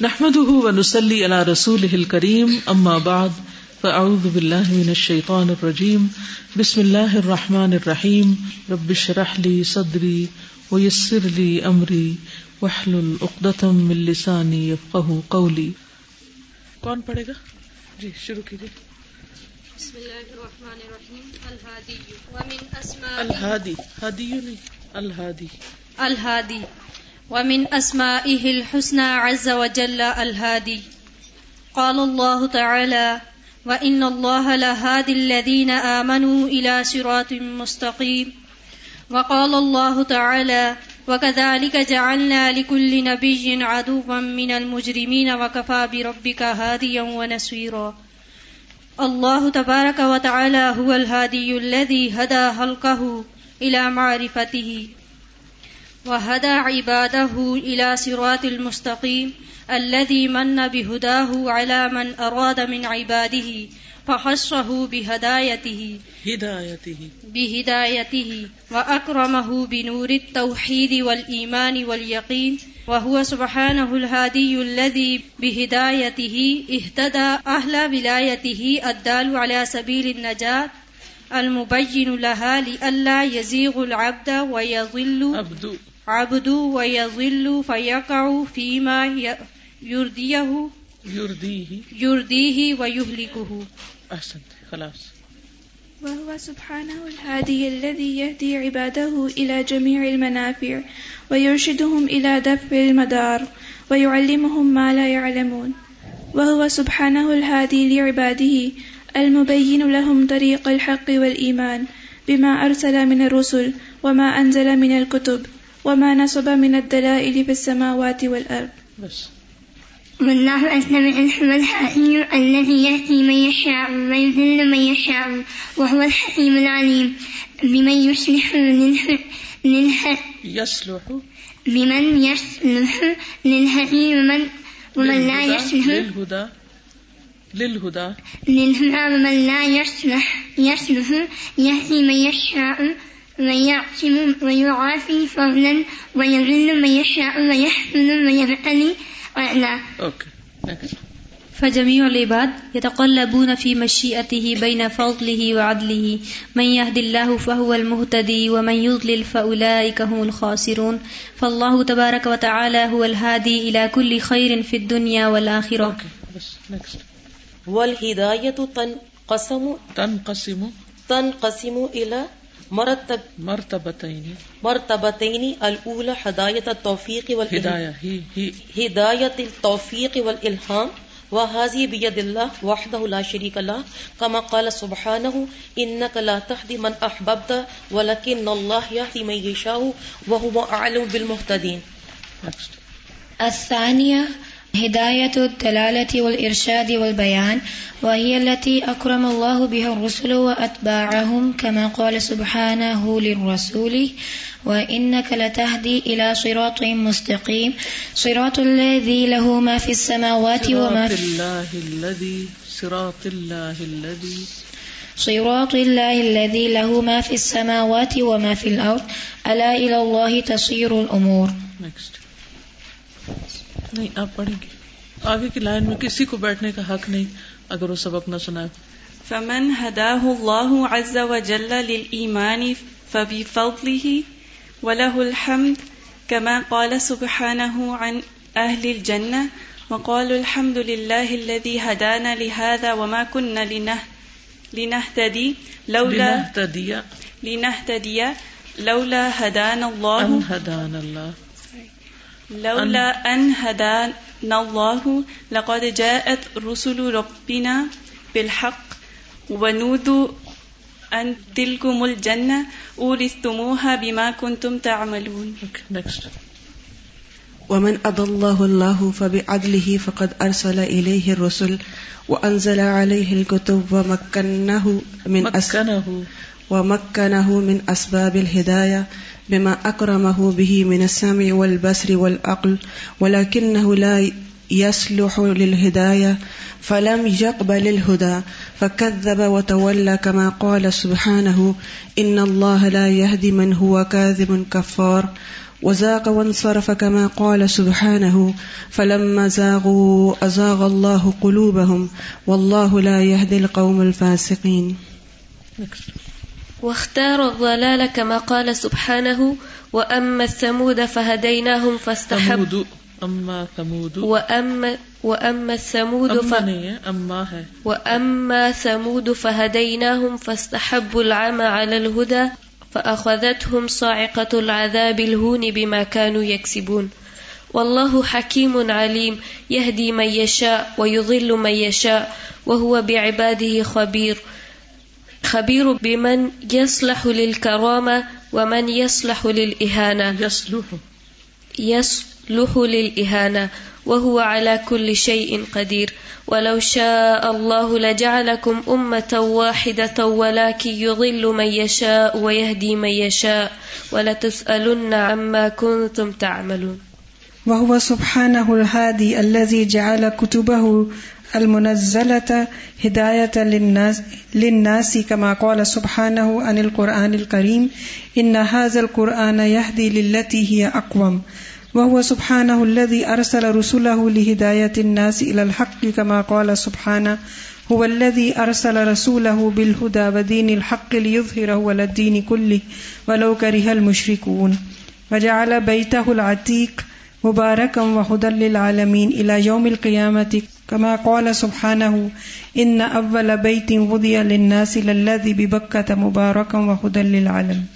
نحمده ونسلي على رسوله الكريم أما بعد فأعوذ بالله من الشيطان الرجيم. بسم الله الرحمن الرحيم. رب اشرح لي صدري ويسر لي أمري واحلل عقدة من لساني يفقه قولي. کون پڑھے گا؟ جی شروع کیجیے۔ بسم الله الرحمن الرحيم. الهادي. ومن أسماء. الهادي. هادي نہیں الهادي. الهادي. ومن أسمائه الحسنى عز وجل الهادي. قال الله تعالى وإن الله لهادي الذين آمنوا إلى صراط مستقيم. وقال الله تعالى وكذلك جعلنا لكل نبي عدوا من المجرمين وكفى بربك هاديا ونسويرا الله تبارك وتعالى هو الهادي الذي هدى خلقه إلى معرفته. وهدى عباده إلى صراط المستقيم الذي من بهداه على من أراد من عباده فحصه بهدايته. هدايته. بهدايته. وأكرمه بنور التوحيد والإيمان واليقين. وهو سبحانه الهادي الذي بهدايته اهتدى. أهل ولايته الدال على سبيل النجاة. المبين لها لئلا يزيغ العبد ويضل. عبدو عبد ويضل فيقع فيما يرضيه يرضيه يرضيه ويهلكه احسنت خلاص. وهو سبحانه الهادي الذي يهدي عباده إلى جميع المنافع ويرشدهم إلى دفع المدار ويعلمهم ما لا يعلمون وهو سبحانه الهادي لعباده المبين لهم طريق الحق والإيمان بما أرسل من الرسل وما أنزل من الكتب وما نصب من الدلائل في السماوات والأرض. بس. والله أسلم الحب الحكيم الذي يهدي من يشاء ويذل من يشاء وهو الحكيم العليم. بمن يصلح للح... للح... يصلح. بمن يصلح للهدي ومن ومن لا للهدى- يصلح للهدى للهدى. للهدى ومن لا يصلح يصلح يهدي من يشاء ويعصم ويعافي فضلا ويذل من يشاء ويحمل ويبتلي ويعلى اوكي next. فجميع العباد يتقلبون في مشيئته بين فضله وعدله. من يهد الله فهو المهتدي ومن يضلل فأولئك هم الخاسرون. فالله تبارك وتعالى هو الهادي إلى كل خير في الدنيا والآخرة. والهداية تنقسم تنقسم. تنقسم إلى مرتب الأولى هداية التوفيق والإلهام هداية هي هي هداية التوفيق والإلهام وهذه بيد الله وحده لا شريك له كما قال سبحانه إنك لا تهدي من أحببت ولكن الله يهدي من يشاء وهو أعلم بالمهتدين next. الثانية هداية الدلالة والإرشاد والبيان وهي التي أكرم الله بها الرسل وأتباعهم كما قال سبحانه للرسول وإنك لتهدي إلى صراط مستقيم صراط الذي له ما في السماوات وما في الله الذي صراط الله الذي صراط الله الذي له ما في السماوات وما في الأرض ألا إلى الله تصير الأمور next. نہیں آپ پڑھیں گے۔ آگے کی لائن میں کسی کو بیٹھنے کا حق نہیں اگر وہ سبق نہ سنائے۔ فمن هداه الله عز وجل للإيمان فبفضله وله الحمد كما قال سبحانه عن أهل الجنة وقالوا الحمد لله الذي هدانا لهذا وما كنا لنه لنهتدي لولا لنهتدي۔ لنهتدي لولا هدانا الله ان هدانا الله لولا أن هدانا الله لقد جاءت رسل ربنا بالحق ونودوا أن تلكم الجنة أورثتموها بما كنتم تعملون. Okay next. ومن أضله الله فبعدله فقد أرسل إليه الرسل وأنزل عليه الكتب ومكنه من أس مكنه. ومكنه من أسباب الهداية بما أكرمه به من السمع والبصر والعقل، ولكنه لا يصلح للهداية، فلم يقبل الهدى، فكذب وتولى كما قال سبحانه، إن الله لا يهدي من هو كاذب كفار وزاق وانصرف كما قال سبحانه، فلما زاغوا أزاغ الله قلوبهم، والله لا يهدي القوم الفاسقين Next. واختار الضلال كما قال سبحانه وأما الثمود فهديناهم فاستحبوا ثمود اما ثمود. وأما وأما الثمود ف... ہے وأما ثمود فهديناهم فاستحبوا العمى على الهدى فأخذتهم صاعقة العذاب الهون بما كانوا يكسبون. والله حكيم عليم يهدي من يشاء ويضل من يشاء وهو بعباده خبير. خبير بمن يصلح للكرامة ومن يصلح للإهانة. یسلوح يصلح للإهانة. وهو على كل شيء قدير. ولو شاء الله لجعلكم أمة واحدة ولكن يضل من يشاء ويهدي من يشاء. ولتسألن عما كنتم تعملون. وهو سبحانه الهادي الذي جعل كتبه المنزلة هداية للناس, للناس كما قال سبحانه عن القرآن الكريم إن هذا القرآن يهدي للتي هي أقوم. وهو سبحانه الذي أرسل رسله لهداية الناس إلى الحق كما قال سبحانه هو الذي أرسل رسوله بالهدى ودين الحق ليظهره على الدين كله ولو كره المشركون. وجعل بيته العتيق مباركا وهدى للعالمين إلى يوم القيامة كما قال سبحانه إن أول بيت وضي للناس للذي ببكة مباركا وهدى للعالمين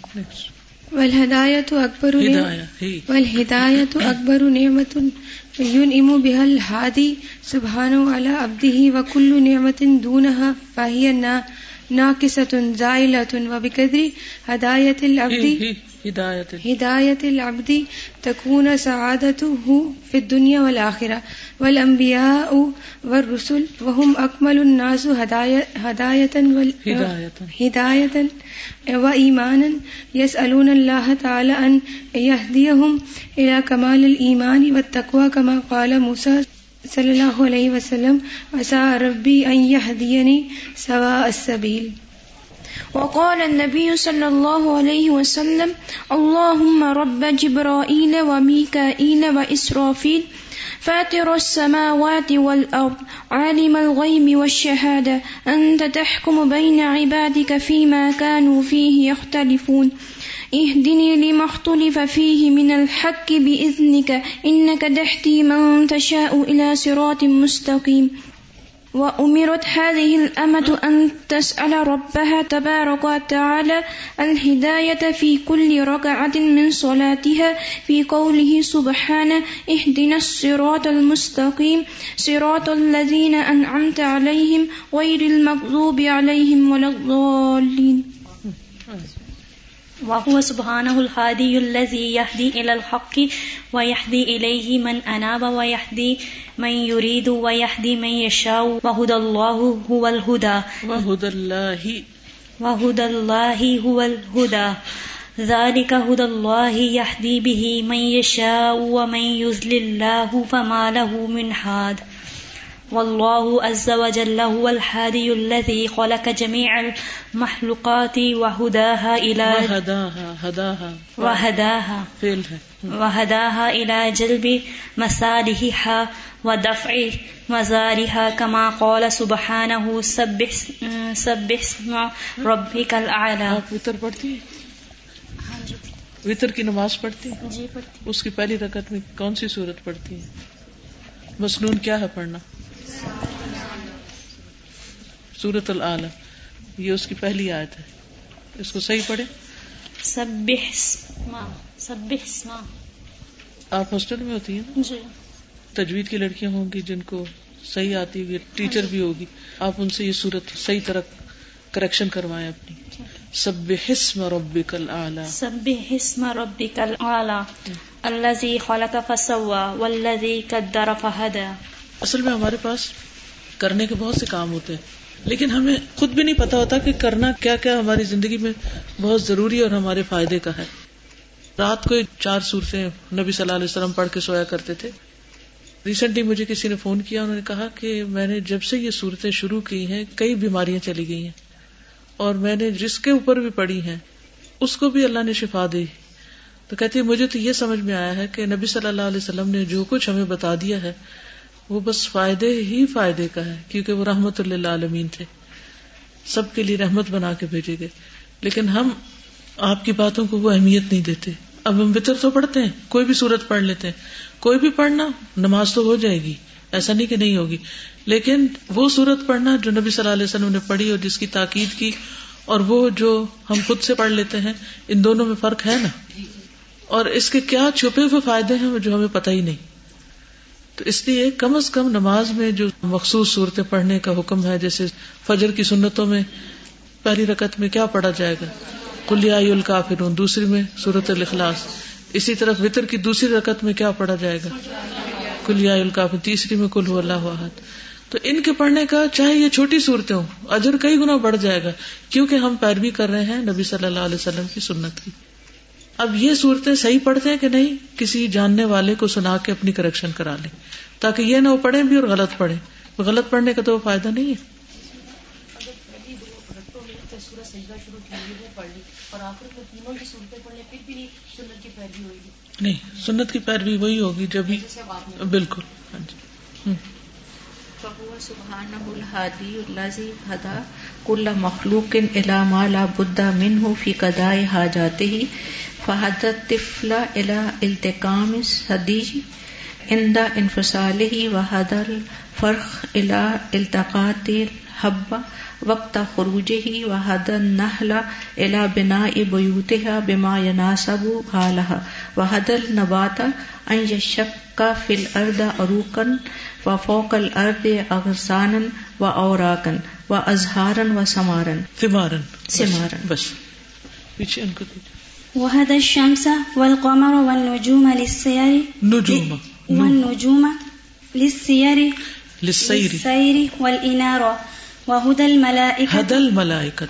والهداية أكبر نعمة ہدایہ ہی. والهداية أكبر نعمة ينعم بها الهادي سبحانه على عبده وكل نعمة دونها فهي نا- ناقصة زائلة وبقدر هداية العبد ہدایت هداية العبد تكون سعادته في الدنيا والآخرة والأنبياء والرسل وهم أكمل الناس هداية, هداية وال ہدایت هداية وإيمانا يسألون الله تعالى أن يهديهم إلى كمال الإيمان والتقوى كما قال موسى صلى الله عليه وسلم عسى ربي أن يهديني سواء السبيل وقال النبي صلى الله عليه وسلم، اللهم رب جبرائيل وميكائيل وإسرافيل، فاتر السماوات والأرض، عالم الغيب والشهادة، أنت تحكم بين عبادك فيما كانوا فيه يختلفون. اهدني لما اختلف فيه من الحق بإذنك، إنك تهدي من تشاء إلى صراط مستقيم. وأمرت هذه الأمة أن تسأل ربها تبارك وتعالى الهداية في كل ركعة من صلاتها، في قوله سبحانه اهدنا الصراط المستقيم، صراط الذين أنعمت عليهم غير المغضوب عليهم ولا الضالين. وهو سبحانه الهادي الذي يهدي إلى الحق ويهدي إليه من أناب ويهدي من يريد ويهدي من يشاء. وهدى الله هو الهدى. وہد اللہ وهدى الله هو الهدى. ذلك هدى الله يهدي به من يشاء ومن يضلل الله فما له من هاد. والله عز وجل هو الهادي الذي خلق جميع المخلوقات وهداها إلى وهداها فیل ہے۔ وهداها إلى جلب مصالحها ودفع مزارها كما قال سبحانه سبح سبح اسم ربك الأعلى وطر کی نماز پڑھتی جی پڑھتی اس کی پہلی رکعت میں کون سی صورت پڑھتی ہے مسنون کیا ہے پڑھنا؟ سورت العال یہ اس کی پہلی آیت ہے. اس کو صحیح پڑھے آپ ہاسٹل میں ہوتی ہیں جی. تجوید کی لڑکیاں ہوں گی جن کو صحیح آتی ہوگی ٹیچر بھی ہوگی. آپ ان سے یہ صورت صحیح طرح کریکشن کروائیں اپنی. سب حسم ربک العلی سبح اسم ربك الأعلى الذي خلق فسوى والذي قدر فهدى اصل میں ہمارے پاس کرنے کے بہت سے کام ہوتے ہیں، لیکن ہمیں خود بھی نہیں پتا ہوتا کہ کرنا کیا کیا ہماری زندگی میں بہت ضروری اور ہمارے فائدے کا ہے۔ رات کو چار صورتیں نبی صلی اللہ علیہ وسلم پڑھ کے سویا کرتے تھے۔ ریسنٹلی مجھے کسی نے فون کیا، انہوں نے کہا کہ میں نے جب سے یہ صورتیں شروع کی ہیں، کئی بیماریاں چلی گئی ہیں اور میں نے جس کے اوپر بھی پڑھی ہیں، اس کو بھی اللہ نے شفا دی۔ تو کہتی ہے مجھے تو یہ سمجھ میں آیا ہے کہ نبی صلی اللہ علیہ وسلم نے جو کچھ ہمیں بتا دیا ہے وہ بس فائدے ہی فائدے کا ہے، کیونکہ وہ رحمت اللہ عالمین تھے۔ سب کے لیے رحمت بنا کے بھیجے گئے۔ لیکن ہم آپ کی باتوں کو وہ اہمیت نہیں دیتے۔ اب ہم بطر تو پڑھتے ہیں، کوئی بھی صورت پڑھ لیتے ہیں۔ کوئی بھی پڑھنا، نماز تو ہو جائے گی۔ ایسا نہیں کہ نہیں ہوگی۔ لیکن وہ صورت پڑھنا جو نبی صلی اللہ علیہ وسلم نے پڑھی اور جس کی تاکید کی، اور وہ جو ہم خود سے پڑھ لیتے ہیں، ان دونوں میں فرق ہے نا؟ اور اس کے کیا چھپے ہوئے فائدے ہیں جو ہمیں پتہ ہی نہیں۔ تو اس لیے کم از کم نماز میں جو مخصوص صورتیں پڑھنے کا حکم ہے، جیسے فجر کی سنتوں میں پہلی رکت میں کیا پڑھا جائے گا؟ کلیا الکافرون، دوسری میں سورت الخلاص اسی طرح وطر کی دوسری رکت میں کیا پڑھا جائے گا؟ کلیا الکافر تیسری میں کل اللہ واحد تو ان کے پڑھنے کا چاہے یہ چھوٹی صورتیں ہوں، اجر کئی گنا بڑھ جائے گا، کیونکہ ہم پیروی کر رہے ہیں نبی صلی اللہ علیہ وسلم کی سنت کی۔ اب یہ صورتیں صحیح پڑھتے ہیں کہ نہیں؟ کسی جاننے والے کو سنا کے اپنی کریکشن کرا لیں، تاکہ یہ نہ وہ پڑھیں بھی اور غلط پڑھیں۔ غلط پڑھنے کا تو فائدہ نہیں ہے۔ نہیں، سنت کی پیروی وہی ہوگی جب بالکل ہاں جی۔ سبحانه الهادي الذي هدى كل مخلوق الى ما لا بد منه في قضاء حاجاته فهدى الطفل الى التقام الصديج عند انفصاله وهدى الفرخ الى التقاط الحبه وقت خروجه وهدى النحل الى بناء بيوتها بما يناسب حالها. وهدى النبات ان يشق في الارض عروقا وفوق الارض اغصانا واوراقا وازهارا وثمارا. ثمارا. ثمارا. بس. پیچھے ان کو وهدى الشمس والقمر والنجوم للسير نجوم. والنجوم للسير للسير. للسير والإنارة. وهدى الملائكة هدى الملائكة.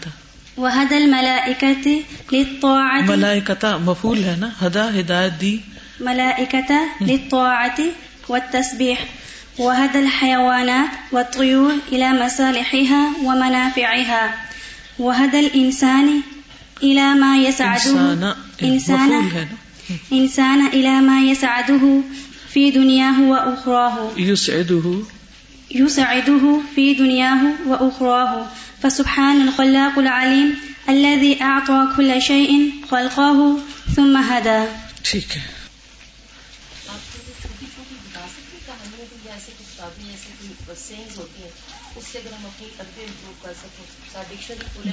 وهدى الملائكة للطاعة. ملائکتا مفول ہے نا؟ ہدا ہدایت دی. ملائكة للطاعة والتسبيح. وهدى الحيوانات والطيور إلى مصالحها ومنافعها. وهدى الإنسان إلى ما يسعده انسان إنسان إلى ما يسعده في دنياه وأخراه. یسعدہ يسعده في دنياه وأخراه. فسبحان الخلاق العليم الذي أعطى كل شيء خلقه ثم هدى. ٹھیک ہے۔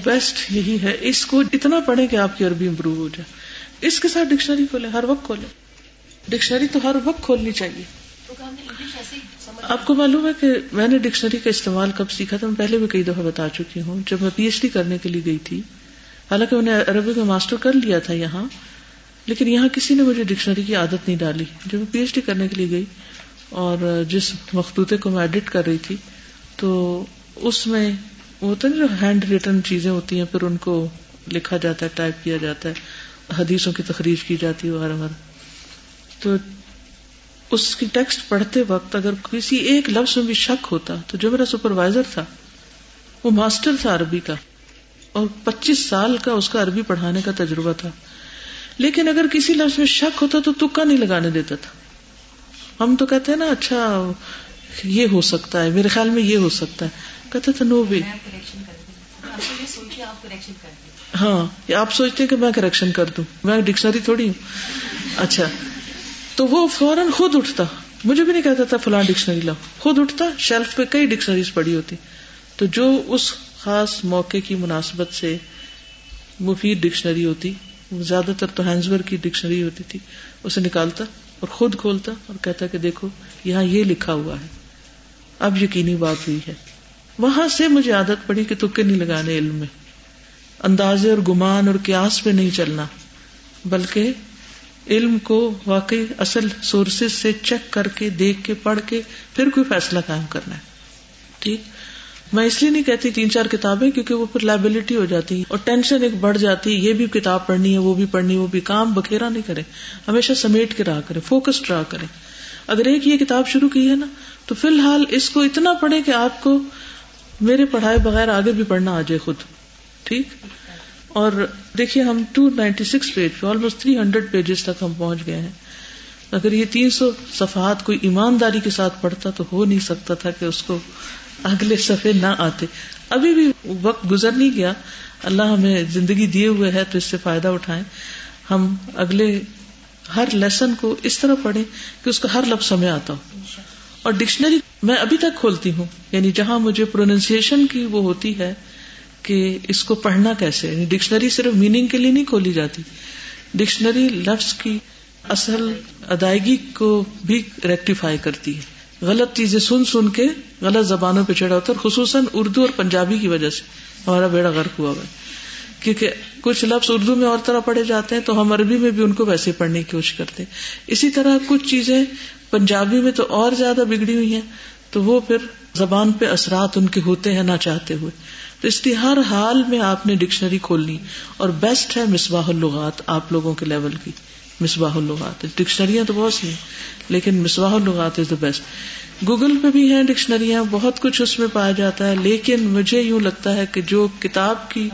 بیسٹ یہی ہے اس کو اتنا پڑھیں کہ آپ کی عربی امپروو ہو جائے اس کے ساتھ ڈکشنری کھولے ہر وقت کھولے ڈکشنری تو ہر وقت کھولنی چاہیے آپ کو معلوم ہے کہ میں نے ڈکشنری کا استعمال کب سیکھا تھا میں پہلے بھی کئی دفعہ بتا چکی ہوں جب میں پی ایچ ڈی کرنے کے لیے گئی تھی حالانکہ میں نے عربی کا ماسٹر کر لیا تھا یہاں لیکن یہاں کسی نے مجھے ڈکشنری کی عادت نہیں ڈالی جب میں پی ایچ ڈی کرنے کے لیے گئی اور جس مخطوطے کو میں ایڈٹ کر رہی تھی تو اس میں وہ ہوتا ہے جو ہینڈ ریٹن چیزیں ہوتی ہیں، پھر ان کو لکھا جاتا ہے ٹائپ کیا جاتا ہے، حدیثوں کی تخریج کی جاتی ہے وغیرہ وغیرہ تو اس کی ٹیکسٹ پڑھتے وقت اگر کسی ایک لفظ میں بھی شک ہوتا، تو جو میرا سپروائزر تھا، وہ ماسٹر تھا عربی کا، اور پچیس سال کا اس کا عربی پڑھانے کا تجربہ تھا۔ لیکن اگر کسی لفظ میں شک ہوتا تو تکا نہیں لگانے دیتا تھا۔ ہم تو کہتے ہیں نا اچھا یہ ہو سکتا ہے، میرے خیال میں یہ ہو سکتا ہے۔ کہتے تھے نو وے ہاں آپ سوچتے کہ میں کریکشن کر دوں۔ میں ڈکشنری تھوڑی ہوں۔ اچھا۔ تو وہ فوراً خود اٹھتا۔ مجھے بھی نہیں کہتا تھا فلاں ڈکشنری لاؤ. خود اٹھتا شیلف پہ کئی ڈکشنریز پڑی ہوتی۔ تو جو اس خاص موقع کی مناسبت سے مفید ڈکشنری ہوتی زیادہ تر تو ہینزور کی ڈکشنری ہوتی تھی اسے نکالتا اور خود کھولتا اور کہتا کہ دیکھو یہاں یہ لکھا ہوا ہے۔ اب یقینی بات ہوئی ہے۔ وہاں سے مجھے عادت پڑی کہ تکے نہیں لگانے علم میں۔ اندازے اور گمان اور قیاس پہ نہیں چلنا، بلکہ علم کو واقعی اصل سورسز سے چیک کر کے، دیکھ کے، پڑھ کے پھر کوئی فیصلہ قائم کرنا ہے۔ ٹھیک؟ میں اس لیے نہیں کہتی تین چار کتابیں، کیونکہ وہ پھر لائبلٹی ہو جاتی ہے اور ٹینشن ایک بڑھ جاتی ہے یہ بھی کتاب پڑھنی ہے، وہ بھی پڑھنی ہے، وہ بھی کام بکھیرا نہیں کرے۔ ہمیشہ سمیٹ کے رہا کرے فوکسڈ رہا کرے۔ اگر ایک یہ کتاب شروع کی ہے نا، تو فی الحال اس کو اتنا پڑھے کہ آپ کو میرے پڑھائے بغیر آگے بھی پڑھنا آ جائے خود۔ ٹھیک؟ اور دیکھیے ہم ٹو نائنٹی سکس پیج پہ آلموسٹ تھری ہنڈریڈ پیجز تک ہم پہنچ گئے ہیں۔ اگر یہ تین سو صفحات کوئی ایمانداری کے ساتھ پڑھتا تو ہو نہیں سکتا تھا کہ اس کو اگلے صفحے نہ آتے۔ ابھی بھی وقت گزر نہیں گیا۔ اللہ ہمیں زندگی دیے ہوئے ہے تو اس سے فائدہ اٹھائیں۔ ہم اگلے ہر لیسن کو اس طرح پڑھیں کہ اس کا ہر لفظ سمے آتا ہو۔ اور ڈکشنری میں ابھی تک کھولتی ہوں۔ یعنی جہاں مجھے پروننسیشن کی وہ ہوتی ہے کہ اس کو پڑھنا کیسے؟ یعنی ڈکشنری صرف میننگ کے لیے نہیں کھولی جاتی۔ ڈکشنری لفظ کی اصل ادائیگی کو بھی ریکٹیفائی کرتی ہے۔ غلط چیزیں سن سن کے غلط زبانوں پہ چڑھا ہوتا ہے خصوصاً اردو اور پنجابی کی وجہ سے۔ ہمارا بیڑا غرق ہوا ہوا ہے۔ کیونکہ کچھ لفظ اردو میں اور طرح پڑھے جاتے ہیں تو ہم عربی میں بھی ان کو ویسے پڑھنے کی کوشش کرتے ہیں۔ اسی طرح کچھ چیزیں پنجابی میں تو اور زیادہ بگڑی ہوئی ہیں۔ تو وہ پھر زبان پہ اثرات ان کے ہوتے ہیں نہ چاہتے ہوئے۔ تو اس لیے ہر حال میں آپ نے ڈکشنری کھولنی اور بیسٹ ہے مصباح الغات آپ لوگوں کے لیول کی۔ مصباح الغات ڈکشنریاں تو بہت سی ہیں، لیکن Misbah Ullughat is the best Google پہ بھی ہیں ڈکشنریاں، بہت کچھ اس میں پایا جاتا ہے، لیکن مجھے یوں لگتا ہے کہ جو کتاب کی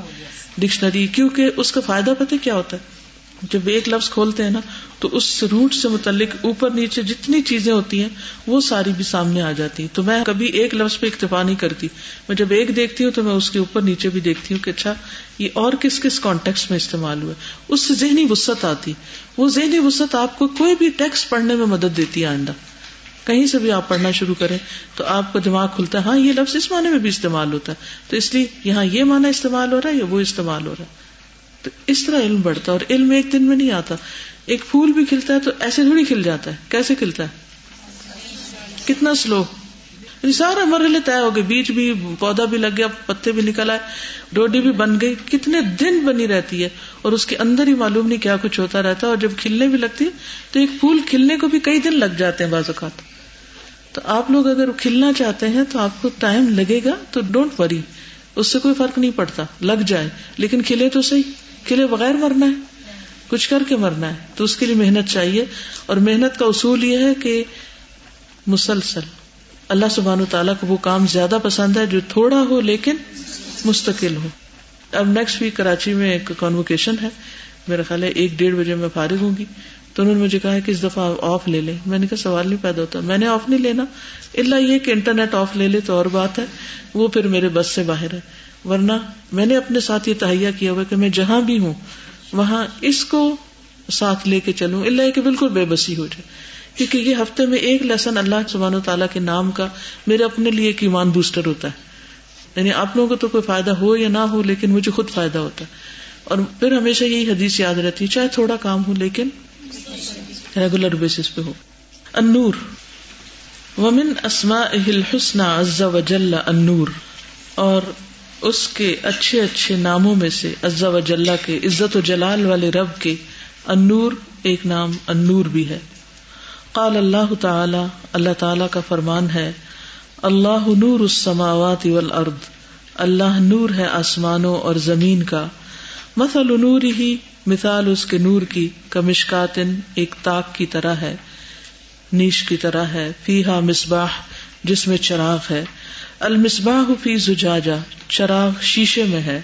ڈکشنری، کیونکہ اس کا فائدہ پتہ کیا ہوتا ہے؟ جب ایک لفظ کھولتے ہیں نا، تو اس روٹ سے متعلق اوپر نیچے جتنی چیزیں ہوتی ہیں، وہ ساری بھی سامنے آ جاتی تو میں کبھی ایک لفظ پہ اکتفا نہیں کرتی۔ میں جب ایک دیکھتی ہوں تو میں اس کے اوپر نیچے بھی دیکھتی ہوں کہ اچھا یہ اور کس کس کانٹیکس میں استعمال ہوا اس سے ذہنی وسط آتی۔ وہ ذہنی وسط آپ کو کوئی بھی ٹیکسٹ پڑھنے میں مدد دیتی ہے، آئندہ۔ کہیں سے بھی آپ پڑھنا شروع کریں تو آپ کا دماغ کھلتا ہے۔ ہاں یہ لفظ اس معنی میں بھی استعمال ہوتا ہے۔ تو اس لیے یہاں یہ معنی استعمال ہو رہا ہے یا وہ استعمال ہو رہا ہے؟ تو اس طرح علم بڑھتا ہے اور علم ایک دن میں نہیں آتا۔ ایک پھول بھی کھلتا ہے تو ایسے تھوڑی کھل جاتا ہے۔ کیسے کھلتا ہے؟ کتنا سلو یعنی سارا مرحلے طے ہو گئے۔ بیچ بھی، پودا بھی لگ گیا، پتے بھی نکل آئے، ڈوڈی بھی بن گئی۔ کتنے دن بنی رہتی ہے اور اس کے اندر ہی معلوم نہیں کیا کچھ ہوتا رہتا ہے۔ اور جب کھلنے بھی لگتی ہے تو ایک پھول کھلنے کو بھی کئی دن لگ جاتے ہیں بعض اوقات۔ تو آپ لوگ اگر کھلنا چاہتے ہیں تو آپ کو ٹائم لگے گا تو ڈونٹ وری اس سے کوئی فرق نہیں پڑتا، لگ جائے۔ لیکن کھلے تو صحیح۔ کھلے بغیر مرنا ہے، کچھ کر کے مرنا ہے۔ تو اس کے لیے محنت چاہیے۔ اور محنت کا اصول یہ ہے کہ مسلسل۔ اللہ سبحان و تعالیٰ کو وہ کام زیادہ پسند ہے جو تھوڑا ہو لیکن مستقل ہو۔ اب نیکسٹ ویک کراچی میں ایک کانوکیشن ہے۔ میرا خیال ہے ایک ڈیڑھ بجے میں فارغ ہوں گی۔ تو انہوں نے مجھے کہا کہ اس دفعہ آف لے لیں۔ میں نے کہا سوال نہیں پیدا ہوتا۔ میں نے آف نہیں لینا۔ اللہ یہ کہ انٹرنیٹ آف لے لے تو اور بات ہے۔ وہ پھر میرے بس سے باہر ہے۔ ورنہ میں نے اپنے ساتھ یہ تہیا کیا ہوا کہ میں جہاں بھی ہوں، وہاں اس کو ساتھ لے کے چلوں۔ اللہ کہ بالکل بے بسی ہو جائے۔ کیونکہ یہ ہفتے میں ایک لیسن اللہ سبحانہ و تعالیٰ کے نام کا میرے اپنے لیے ایک ایمان بوسٹر ہوتا ہے۔ یعنی آپ لوگوں کو تو کوئی فائدہ ہو یا نہ ہو، لیکن مجھے خود فائدہ ہوتا ہے۔ اور پھر ہمیشہ یہی حدیث یاد رہتی ہے، چاہے تھوڑا کام ہو لیکن ریگولر بیسس پہ ہو۔ انور ومن اسما الحسن عز وجل انور اور اس کے اچھے اچھے ناموں میں سے عزا و جلا کے عزت و جلال والے رب کے انور ایک نام انور بھی ہے۔ قال اللہ تعالی اللہ تعالی کا فرمان ہے، اللہ نور السماوات والارض، اللہ نور ہے آسمانوں اور زمین کا۔ مثل نور ہی مثال اس کے نور کی کمشکاتن ایک تاک کی طرح ہے، نیش کی طرح ہے فیحا مصباح، جس میں چراغ ہے۔ المصباح فی زجاجہ، چراغ شیشے میں ہے۔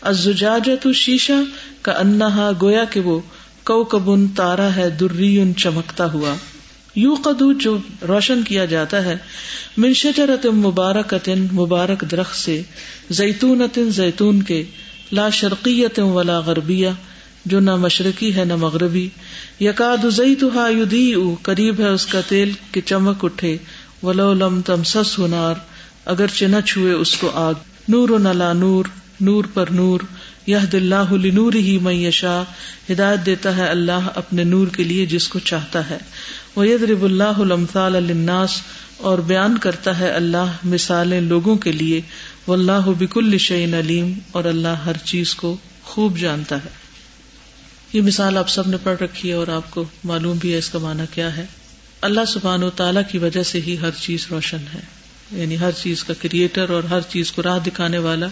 الزجاجہ تو شیشہ کا انہا گویا کہ وہ کو کبن تارا ہے، دری چمکتا ہوا۔ یو قدو جو روشن کیا جاتا ہے۔ من شجرت مبارک مبارک درخت سے۔ زیتون زیتون کے۔ لا شرقیت ولا غربیہ۔ جو نہ مشرقی ہے، نہ مغربی۔ یقاد تو قریب ہے اس کا تیل کہ چمک اٹھے۔ ولو لم تم سس ہنار اگر چنہ چھوئے اس کو آگ۔ نور و نلا نور نور پر نور۔ یہ دلہ نور ہی میں ہدایت دیتا ہے اللہ اپنے نور کے لیے جس کو چاہتا ہے۔ وہ رب اللہ المثال الناس اور بیان کرتا ہے اللہ مثالیں لوگوں کے لیے۔ وہ اللہ بک الشعین علیم۔ اور اللہ ہر چیز کو خوب جانتا ہے۔ یہ مثال آپ سب نے پڑھ رکھی ہے اور آپ کو معلوم بھی ہے اس کا معنی کیا ہے۔ اللہ سبحان و تعالیٰ کی وجہ سے ہی ہر چیز روشن ہے۔ یعنی ہر چیز کا کریٹر اور ہر چیز کو راہ دکھانے والا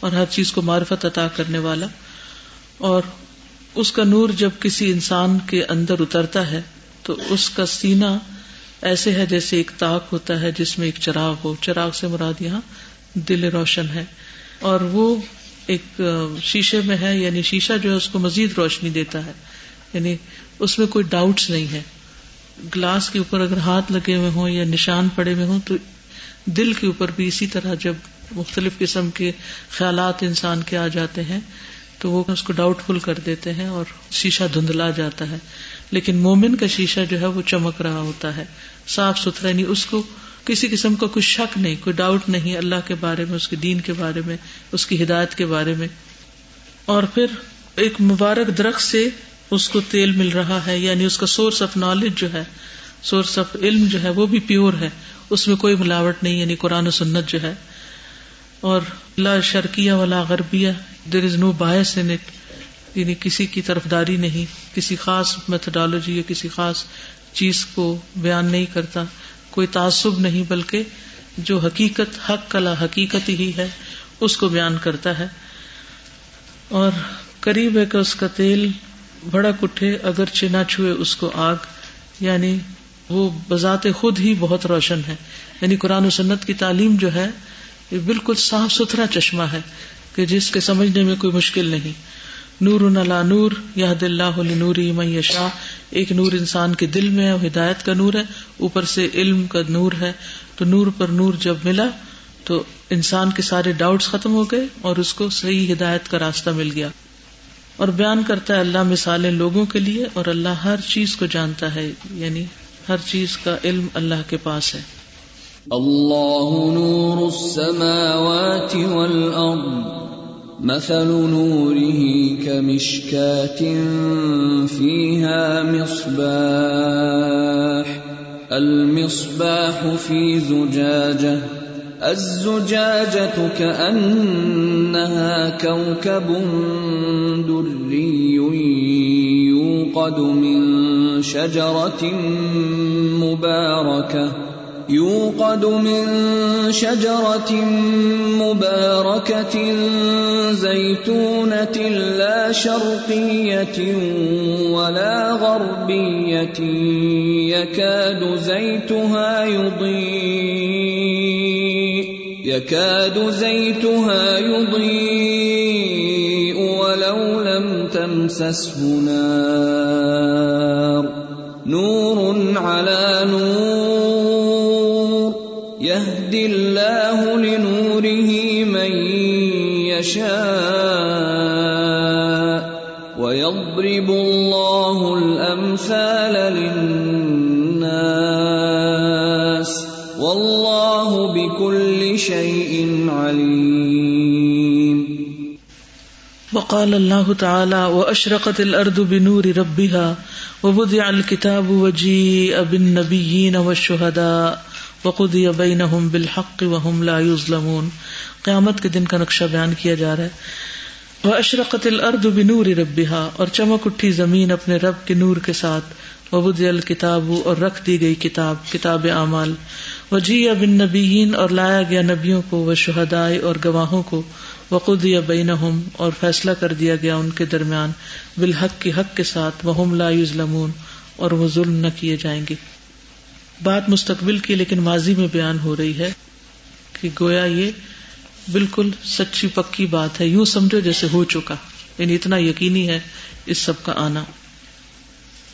اور ہر چیز کو معرفت عطا کرنے والا اور اس کا نور جب کسی انسان کے اندر اترتا ہے تو اس کا سینا ایسے ہے جیسے ایک تاک ہوتا ہے جس میں ایک چراغ ہو۔ چراغ سے مراد یہاں دل روشن ہے اور وہ ایک شیشے میں ہے یعنی شیشہ جو ہے اس کو مزید روشنی دیتا ہے۔ یعنی اس میں کوئی ڈاؤٹس نہیں ہے۔ گلاس کے اوپر اگر ہاتھ لگے ہوئے ہوں یا نشان پڑے ہوئے ہوں تو دل کے اوپر بھی اسی طرح جب مختلف قسم کے خیالات انسان کے آ جاتے ہیں، تو وہ اس کو ڈاؤٹ فل کر دیتے ہیں اور شیشہ دھندلا جاتا ہے۔ لیکن مومن کا شیشہ جو ہے وہ چمک رہا ہوتا ہے، صاف ستھرا نہیں اس کو کسی قسم کا کوئی شک نہیں، کوئی ڈاؤٹ نہیں، اللہ کے بارے میں، اس کے دین کے بارے میں، اس کی ہدایت کے بارے میں۔ اور پھر ایک مبارک درخت سے اس کو تیل مل رہا ہے یعنی اس کا سورس آف نالج جو ہے سورس آف علم جو ہے، وہ بھی پیور ہے۔ اس میں کوئی ملاوٹ نہیں یعنی قرآن و سنت جو ہے۔ اور لا شرکیہ والا غربیہ دیر از نو باعث ان اٹ یعنی کسی کی طرفداری نہیں۔ کسی خاص میتھڈالوجی یا کسی خاص چیز کو بیان نہیں کرتا۔ کوئی تعصب نہیں، بلکہ جو حقیقت، حق کلا حقیقت ہی ہے، اس کو بیان کرتا ہے۔ اور قریب ہے کہ اس کا تیل بڑا کٹھے اگر چنا چھوئے اس کو آگ یعنی وہ بذات خود ہی بہت روشن ہے۔ یعنی قرآن و سنت کی تعلیم جو ہے، یہ بالکل صاف ستھرا چشمہ ہے کہ جس کے سمجھنے میں کوئی مشکل نہیں۔ نور نلا نور یا دل نوری میشا ایک نور انسان کے دل میں ہے ہدایت کا نور ہے۔ اوپر سے علم کا نور ہے۔ تو نور پر نور جب ملا، تو انسان کے سارے ڈاؤٹس ختم ہو گئے اور اس کو صحیح ہدایت کا راستہ مل گیا۔ اور بیان کرتا ہے اللہ مثالیں لوگوں کے لیے اور اللہ ہر چیز کو جانتا ہے۔ یعنی ہر چیز کا علم اللہ کے پاس ہے۔ اللہ نور السماوات والارض، مثل نوره كمشكاة فيها مصباح، المصباح في زجاجة، الزجاجة كأنها كوكب دري يوقد من شجرة مباركة، يوقد من شجرة مباركة زيتونة لا شرقية ولا غربية، يكاد زيتها يضيء، يكاد زيتها يضيء. تمسسه نار نور على نور يهدي الله لنوره من يشاء ويضرب الله الامثال للناس والله بكل شيء عليم وقال الله تعالى واشرقت الارض بنور ربها، ووضع الكتاب وجيء بالنبيين والشهداء، وقضي بينهم بالحق وهم لا يظلمون. قیامت کے دن کا نقشہ بیان کیا جا رہا ہے. وہ اشرقت الارض بنور ربها، اور چمک اٹھی زمین اپنے رب کے نور کے ساتھ. وبد الکتاب اور رکھ دی گئی کتاب کتاب اعمال. وجی بن نبیین اور لایا گیا نبیوں کو وہ شہدائے اور گواہوں کو. وقود یا بین اور فیصلہ کر دیا گیا ان کے درمیان بالحق کے حق کے ساتھ وہ لا یظلمون اور وہ ظلم نہ کیے جائیں گے۔ بات مستقبل کی لیکن ماضی میں بیان ہو رہی ہے کہ گویا یہ بالکل سچی پکی بات ہے، یوں سمجھو جیسے ہو چکا۔ یعنی اتنا یقینی ہے اس سب کا آنا۔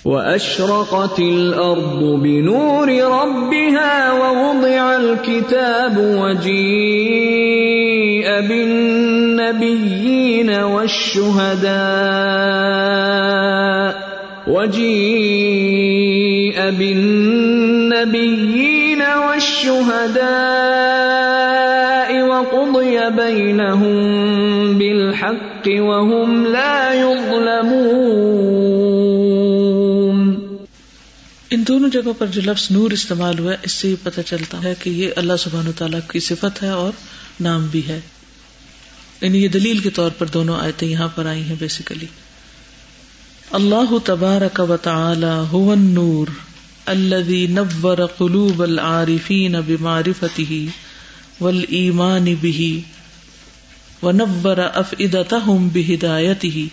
وأشرقت الأرض بنور ربها ووضع الكتاب وجيء بالنبيين والشهداء وجيء بالنبيين والشهداء وقضي بينهم بالحق وهم لا جگہوں پر جو لفظ نور استعمال ہوا ہے، اس سے یہ پتہ چلتا ہے کہ یہ اللہ سبحان و تعالیٰ کی صفت ہے اور نام بھی ہے۔ یعنی یہ دلیل کے طور پر دونوں آیتیں یہاں پر آئی ہیں بیسیکلی اللہ تبارک و تعالی هو النور الذي نور قلوب العارفين بمعرفته والإيمان به ونور أفئدتهم بهدايته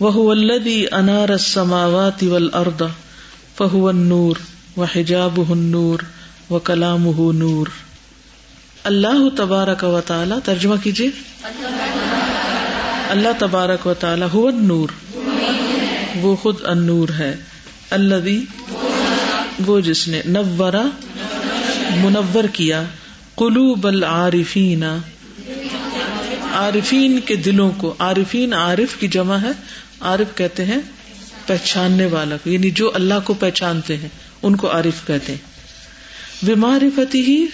وهو الذي أنار السماوات والارض۔ والأرض فهو النور وحجابه النور وكلامه نور۔ اللہ تبارک و تعالی، ترجمہ کیجیے اللہ تبارک و تعالی ہو نور وہ خود ان نور ہے۔ اللہ وہ جس نے نورا منور کیا۔ قلوب العارفین۔ عارفین کے دلوں کو، عارفین، عارف کی جمع ہے۔ عارف کہتے ہیں پہچاننے والا کو یعنی جو اللہ کو پہچانتے ہیں، ان کو عارف کہتے ہیں۔ بیمارفتی ہی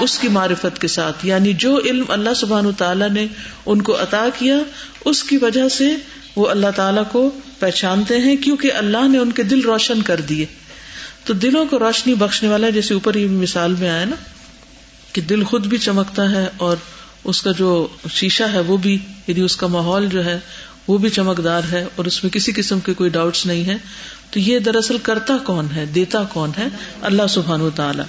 اس کی معرفت کے ساتھ یعنی جو علم اللہ سبحان تعالیٰ نے ان کو عطا کیا، اس کی وجہ سے وہ اللہ تعالیٰ کو پہچانتے ہیں، کیونکہ اللہ نے ان کے دل روشن کر دیے۔ تو دلوں کو روشنی بخشنے والا، جیسے اوپر یہ مثال میں آیا نا، کہ دل خود بھی چمکتا ہے اور اس کا جو شیشہ ہے وہ بھی یعنی اس کا ماحول جو ہے وہ بھی چمکدار ہے اور اس میں کسی قسم کے کوئی ڈاؤٹس نہیں ہے تو یہ دراصل کرتا کون ہے؟ دیتا کون ہے؟ اللہ سبحان و تعالی۔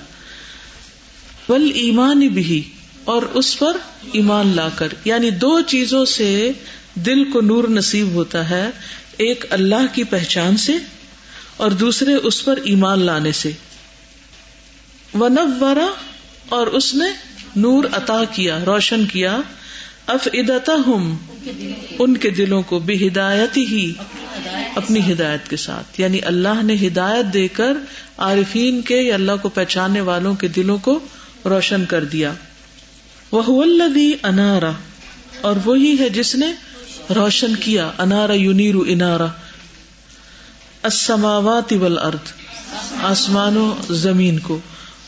ول ایمان بھی اور اس پر ایمان لا کر۔ یعنی دو چیزوں سے دل کو نور نصیب ہوتا ہے، ایک اللہ کی پہچان سے اور دوسرے اس پر ایمان لانے سے۔ ونورا اور اس نے نور عطا کیا، روشن کیا۔ اف ادتا ہم ان کے دلوں کو بے ہدایت ہی اپنی ہدایت کے ساتھ۔ یعنی اللہ نے ہدایت دے کر عارفین کے یا اللہ کو پہچاننے والوں کے دلوں کو روشن کر دیا۔ وہ انارا اور وہی ہے جس نے روشن کیا۔ انارا یونیر انارا اسماوات ارد آسمان و زمین کو۔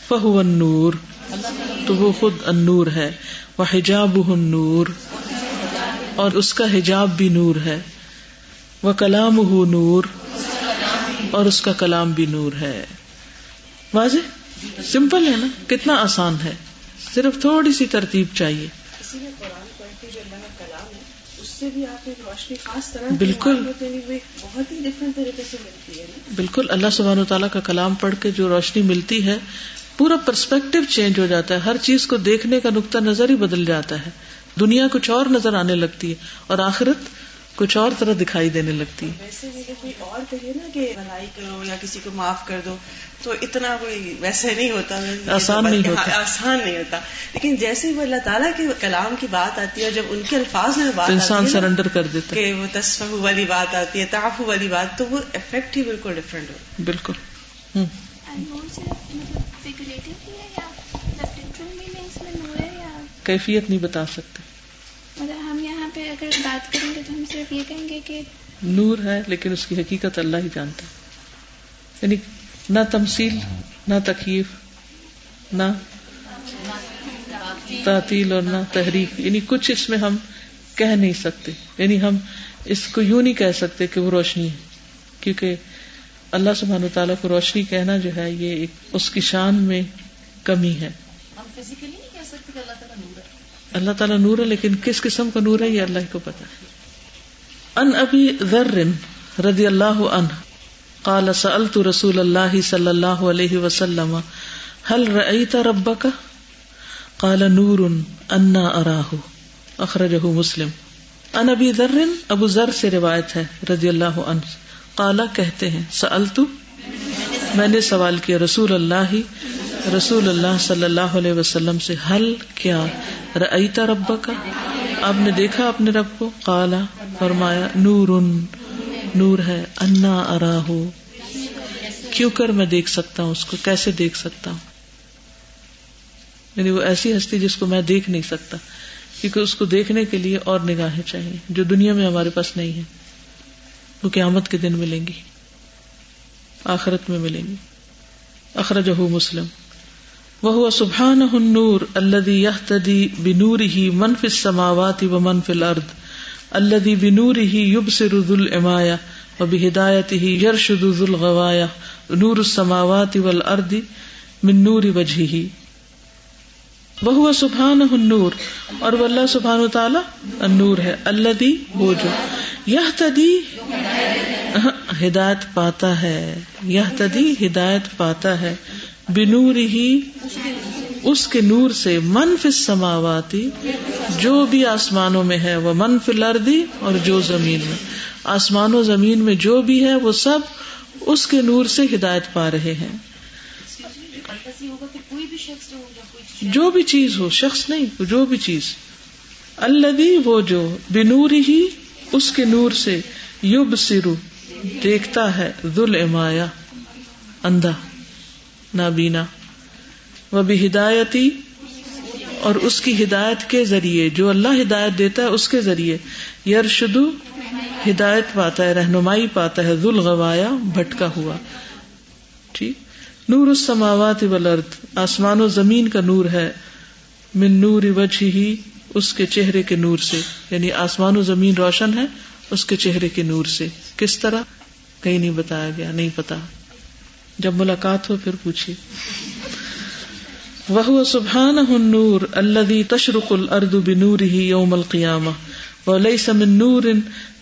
فہو نور تو وہ خود انور ہے۔ وہ حجاب نور اور اس کا حجاب بھی نور ہے۔ وہ کلام ہو نور اور اس کا کلام بھی نور ہے۔ واضح؟ سمپل ہے نا؟ کتنا آسان ہے۔ صرف تھوڑی سی ترتیب چاہیے۔ بالکل۔ بالکل۔ اللہ سبحان و تعالیٰ کا کلام پڑھ کے جو روشنی ملتی ہے پورا پرسپیکٹو چینج ہو جاتا ہے۔ ہر چیز کو دیکھنے کا نقطہ نظر ہی بدل جاتا ہے۔ دنیا کچھ اور نظر آنے لگتی ہے اور آخرت کچھ اور طرح دکھائی دینے لگتی ہے۔ ویسے کوئی اور کہیے نا کہ بھلائی کرو یا کسی کو معاف کر دو تو اتنا کوئی ویسے نہیں ہوتا۔ آسان نہیں ہوتا۔ آسان نہیں ہوتا۔ لیکن جیسے وہ اللہ تعالیٰ کے کلام کی بات آتی ہے جب ان کے الفاظ میں بات انسان سرنڈر کر دیتا کہ وہ تصف والی بات آتی ہے تعفو والی بات تو وہ افیکٹ ہی بالکل ڈفرینٹ ہو۔ بالکل۔ کیفیت نہیں بتا سکتے۔ مطلب ہم یہاں پہ اگر بات کریں گے تو ہم صرف یہ کہیں گے کہ نور ہے لیکن اس کی حقیقت اللہ ہی جانتا ہے۔ یعنی نہ تمثیل نہ تکیف نہ تعطیل اور نہ تحریف۔ یعنی کچھ اس میں ہم کہہ نہیں سکتے۔ یعنی ہم اس کو یوں نہیں کہہ سکتے کہ وہ روشنی ہے۔ کیونکہ اللہ سبحانہ تعالیٰ کو روشنی کہنا جو ہے یہ ایک اس کی شان میں کمی ہے۔ اللہ اللہ تعالیٰ نور ہے، لیکن کس قسم کا نور ہے یہ اللہ کو پتا ہے۔ ان ابی ذر رضی اللہ عنہ قال، سألت رسول اللہ صلی اللہ علیہ وسلم، هل رأيت ربك قال، نور انا اراه اخرجه مسلم۔ ان ابی ذر ابو ذر سے روایت ہے رضی اللہ عنہ۔ قال، کہتے ہیں، سألت؟ میں نے سوال کیا، رسول اللہ رسول اللہ صلی اللہ علیہ وسلم سے حل کیا؟ رأیتا رب کا آپ نے دیکھا اپنے رب کو؟ کالا فرمایا نور نور ہے، انا ارا ہو کیوں کر میں دیکھ سکتا ہوں اس کو؟ کیسے دیکھ سکتا ہوں؟ یعنی وہ ایسی ہستی جس کو میں دیکھ نہیں سکتا، کیونکہ اس کو دیکھنے کے لیے اور نگاہیں چاہیے، جو دنیا میں ہمارے پاس نہیں ہے وہ قیامت کے دن ملیں گی، آخرت میں ملیں گی۔ اخرجہ مسلم۔ وہ سبحان نور الدی یحتدی بنور ہی منف سماوات و منف الارض الدی بنور ہی یب سے رد المایا و بہدایت ہی یرش رد الغوایا نور السماوات والارض من نور وجہ ہی وہ سبحان نور اور وہ اللہ سبحان تعالی النور ہے اللہ وہ جو یہ تدی ہاں، ہدایت پاتا ہے یہ تدی ہدایت پاتا ہے بنور ہی اس کے نور سے منف سماواتی جو بھی آسمانوں میں ہے، وہ منف لردی اور جو زمین میں۔ آسمان و زمین میں جو بھی ہے، وہ سب اس کے نور سے ہدایت پا رہے ہیں۔ جو بھی چیز ہو، شخص نہیں، جو بھی چیز۔ الدی وہ جو بنور ہی اس کے نور سے یوب سرو دیکھتا ہے ذل امایا اندھا۔ نابینا وہ بھی ہدایتی اور اس کی ہدایت کے ذریعے، جو اللہ ہدایت دیتا ہے اس کے ذریعے۔ یرشدو ہدایت پاتا ہے، رہنمائی پاتا ہے۔ ذل گوایا بھٹکا ہوا۔ ٹھیک۔ نور اس سماوات آسمان و زمین کا نور ہے۔ من نور وجہ ہی اس کے چہرے کے نور سے۔ یعنی آسمان و زمین روشن ہے، اس کے چہرے کے نور سے۔ کس طرح؟ کہیں نہیں بتایا گیا، نہیں پتا۔ جب ملاقات ہو پھر پوچھیے۔ وہ سبحان نور اللہ تشرق الرد بنور ہی یوم القیامہ وليس من نور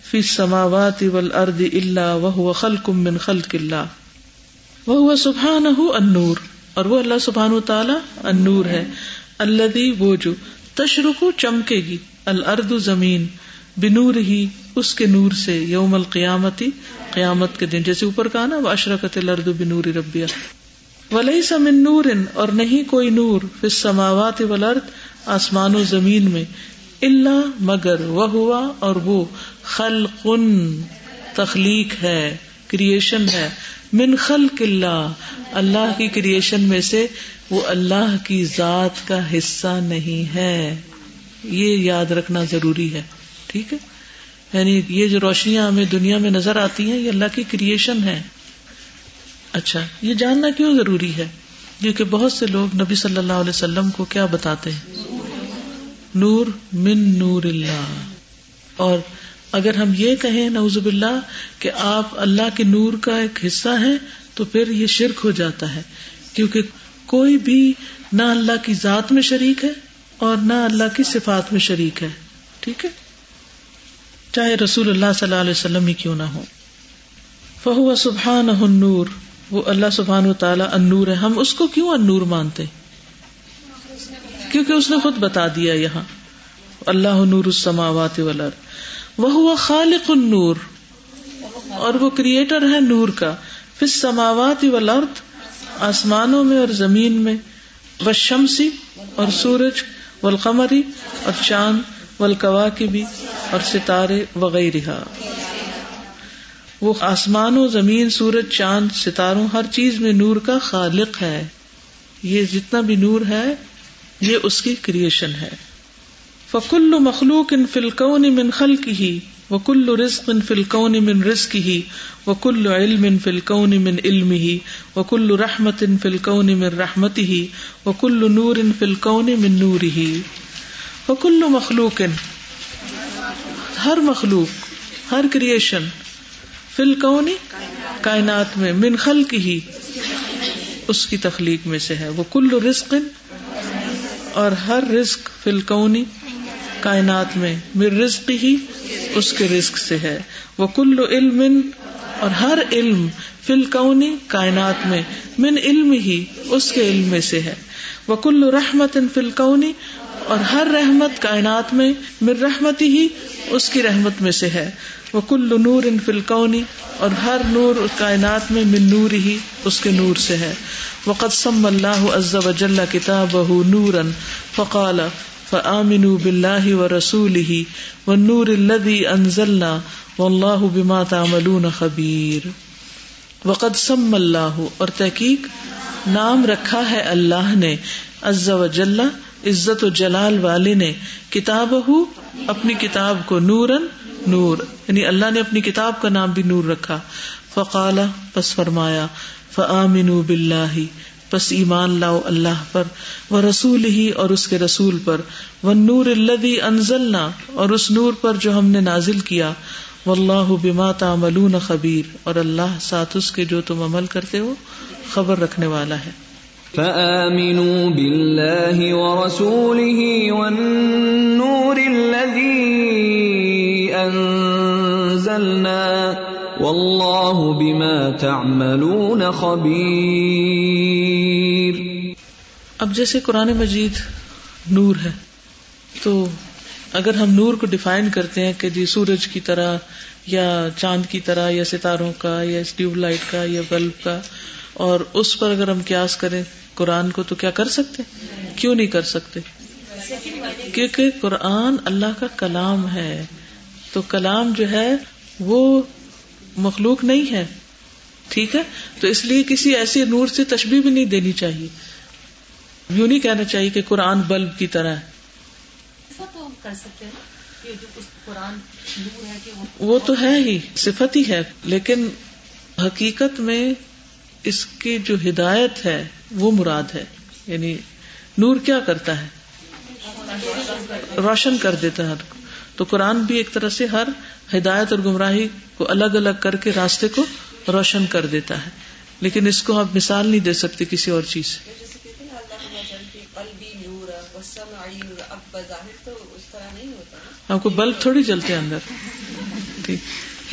في السماوات والارض الا وهو خلق من خلق الله۔ وهو سبحانه النور اور وہ اللہ سبحانہ تعالی النور ہے۔ الذي وہ جو تشرق چمکے گی۔ الارض زمین بنور ہی اس کے نور سے یوم القیامتی، قیامت کے دن۔ جیسے اوپر کہا نا وہ اشرکت الارض بنور ربیہ ولی سمن نور، اور نہیں کوئی نور فس سماوات والارض آسمان و زمین میں اللہ مگر وہ ہوا اور وہ خلق، تخلیق ہے کریشن ہے۔ من خلق اللہ اللہ کی کریشن میں سے وہ اللہ کی ذات کا حصہ نہیں ہے۔ یہ یاد رکھنا ضروری ہے۔ ٹھیک ہے؟ یعنی یہ جو روشنیاں ہمیں دنیا میں نظر آتی ہیں، یہ اللہ کی کریشن ہے اچھا یہ جاننا کیوں ضروری ہے؟ کیونکہ بہت سے لوگ نبی صلی اللہ علیہ وسلم کو کیا بتاتے ہیں؟ نور من نور اللہ۔ اور اگر ہم یہ کہیں نوز باللہ، کہ آپ اللہ کے نور کا ایک حصہ ہیں، تو پھر یہ شرک ہو جاتا ہے۔ کیونکہ کوئی بھی نہ اللہ کی ذات میں شریک ہے اور نہ اللہ کی صفات میں شریک ہے۔ ٹھیک ہے؟ چاہے رسول اللہ صلی اللہ علیہ وسلم ہی کیوں نہ ہو فہو سبحان نور وہ اللہ سبحان و تعالیٰ انور ہے۔ ہم اس کو کیوں انور مانتے؟ کیونکہ اس نے خود بتا دیا یہاں۔ اللہ نور السماوات والارض۔ وہ خالق النور۔ اور وہ کریٹر ہے نور کا۔ پھر سماوات والارض، آسمانوں میں اور زمین میں۔ و شمسی اور سورج، والقمری اور چاند۔ والکوا کی بھی اور ستارے وغیرہ وہ آسمان و زمین، سورج، چاند، ستاروں، ہر چیز میں نور کا خالق ہے۔ یہ جتنا بھی نور ہے، یہ اس کی کریشن ہے۔ فکل مخلوق ان فلکون من خلق ہی وکل رزق ان فلکون من رزق ہی وکل علم ان فلکون من علم ہی وکل رحمت ان فلکون من رحمت ہی وکل نور ان فلکون من نور ہی وکل مخلوق ہر مخلوق، ہر کریشن فلکونی کائنات میں، من خلق ہی اس کی تخلیق میں سے ہے۔ وہ کل رزق اور ہر رزق فلکونی کائنات میں مر رزق ہی اس کے رزق سے ہے۔ وہ کل علم اور ہر علم فلکونی کائنات میں، من علم ہی اس کے علم میں سے ہے۔ وہ کل رحمت ان فلکونی اور ہر رحمت کائنات میں مر رحمتی ہی اس کی رحمت میں سے ہے۔ وہ کل نور ان فلکونی اور ہر نور کائنات میں من نور ہی اس کے نور سے ہے۔ وقت سم اللہ عز و جل کتاب نور فقال فآمن باللہ و رسول ہی و نور الذي انزلنا واللہ بما تعملون خبیر۔ وقد سم اللہ اور تحقیق، نام رکھا ہے اللہ نے عز و جل عزت و جلال والے نے کتاب اپنی کتاب کو نورن، نور یعنی اللہ نے اپنی کتاب کا نام بھی نور رکھا۔ فقال، پس فرمایا فآمن بلّہ بس ایمان لاؤ اللہ پر وہ رسول ہی اور اس کے رسول پر۔ وہ نور الدی انزلنا، اور اس نور پر جو ہم نے نازل کیا۔ و اللہ بما تعملون خبیر۔ اور اللہ ساتھ اس کے جو تم عمل کرتے ہو، خبر رکھنے والا ہے۔ فآمنوا بالله ورسوله والنور الذي أنزلنا والله بما تعملون خبير. اب جیسے قرآن مجید نور ہے، تو اگر ہم نور کو ڈیفائن کرتے ہیں کہ جی سورج کی طرح یا چاند کی طرح یا ستاروں کا یا ٹیوب لائٹ کا یا بلب کا، اور اس پر اگر ہم قیاس کریں قرآن کو تو کیا کر سکتے؟ کیوں نہیں کر سکتے؟ کیونکہ قرآن اللہ کا کلام ہے۔ تو کلام جو ہے وہ مخلوق نہیں ہے۔ ٹھیک ہے؟ تو اس لیے کسی ایسی نور سے تشبیح بھی نہیں دینی چاہیے۔ یوں نہیں کہنا چاہیے کہ قرآن بلب کی طرح ہے۔ وہ تو ہے ہی صفت ہی ہے۔ لیکن حقیقت میں اس کی جو ہدایت ہے وہ مراد ہے یعنی نور کیا کرتا ہے؟ روشن کر دیتا ہے تو قرآن بھی ایک طرح سے ہر ہدایت اور گمراہی کو الگ الگ کر کے راستے کو روشن کر دیتا ہے۔ لیکن اس کو آپ مثال نہیں دے سکتے کسی اور چیز سے۔ آپ کو بلب تھوڑی جلتے اندر۔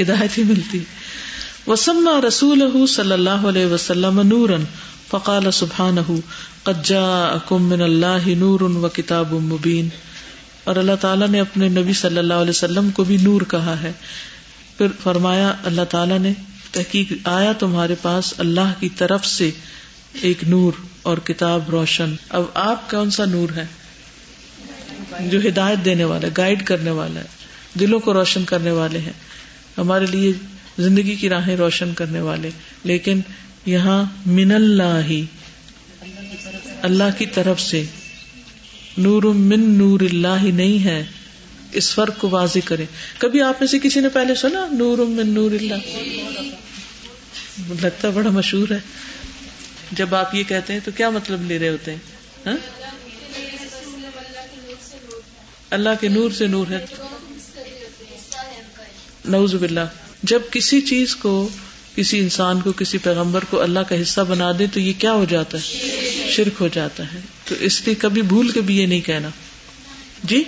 ہدایت ہی ملتی۔ وسم رسول صلی اللہ علیہ وسلم نورن فقال سبحان من اللہ نور و کتاب مبین۔ اور اللہ تعالیٰ نے اپنے نبی صلی اللہ علیہ وسلم کو بھی نور کہا ہے۔ پھر فرمایا، اللہ تعالیٰ نے، تحقیق، آیا تمہارے پاس اللہ کی طرف سے ایک نور اور کتاب روشن۔ اب آپ کون سا نور ہے؟ جو ہدایت دینے والا ہے گائڈ کرنے والا ہے، دلوں کو روشن کرنے والے ہیں۔ ہمارے لیے زندگی کی راہیں روشن کرنے والے۔ لیکن یہاں من اللہ اللہ کی طرف سے۔ نور من نور اللہ نہیں ہے۔ اس فرق کو واضح کرے کبھی آپ میں سے کسی نے پہلے سنا، نور من نور اللہ؟ لگتا بڑا مشہور ہے۔ جب آپ یہ کہتے ہیں تو کیا مطلب لے رہے ہوتے ہیں؟ ہاں؟ اللہ کے نور سے نور ہے۔ نوز باللہ۔ جب کسی چیز کو کسی انسان کو، کسی پیغمبر کو اللہ کا حصہ بنا دے تو یہ کیا ہو جاتا ہے؟ شرک ہو جاتا ہے۔ تو اس لیے کبھی بھول کے بھی یہ نہیں کہنا۔ جی؟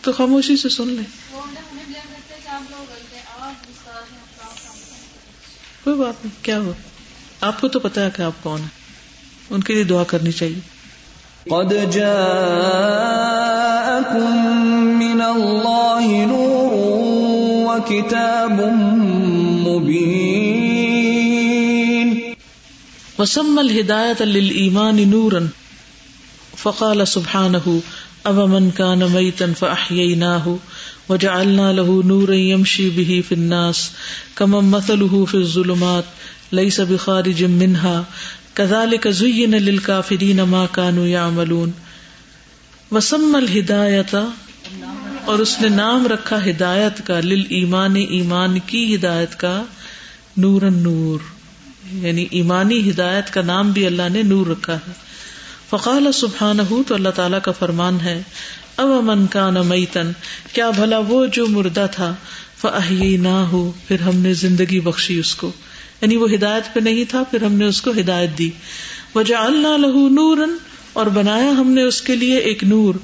تو خاموشی سے سن لیں۔ کوئی بات نہیں، کیا ہو آپ کو تو پتا ہے کہ آپ کون ہیں۔ ان کے لیے دعا کرنی چاہیے۔ قد جاءكم من الله نور۔ وكتاب مبين وسمى الهداية للإيمان نورا، فقال سبحانه أو من كان ميتا فأحييناه، وجعلنا له نورا يمشي به في الناس، كمن مثله في الظلمات، ليس بخارج منها کزال زین للکافرین ما کانو یعملون وسم الہدایت اور اس نے نام رکھا ہدایت کا، لل ایمان ایمان کی ہدایت کا نور نور۔ یعنی ایمانی ہدایت کا نام بھی اللہ نے نور رکھا ہے۔ فقال سبحان تو اللہ تعالیٰ کا فرمان ہے۔ اب امن کا نمیتن کیا بھلا وہ جو مردہ تھا۔ فہی نہ ہو پھر ہم نے زندگی بخشی اس کو۔ یعنی وہ ہدایت پہ نہیں تھا، پھر ہم نے اس کو ہدایت دی۔ وجہ اللہ لہو نور اور بنایا ہم نے اس کے لیے ایک نور۔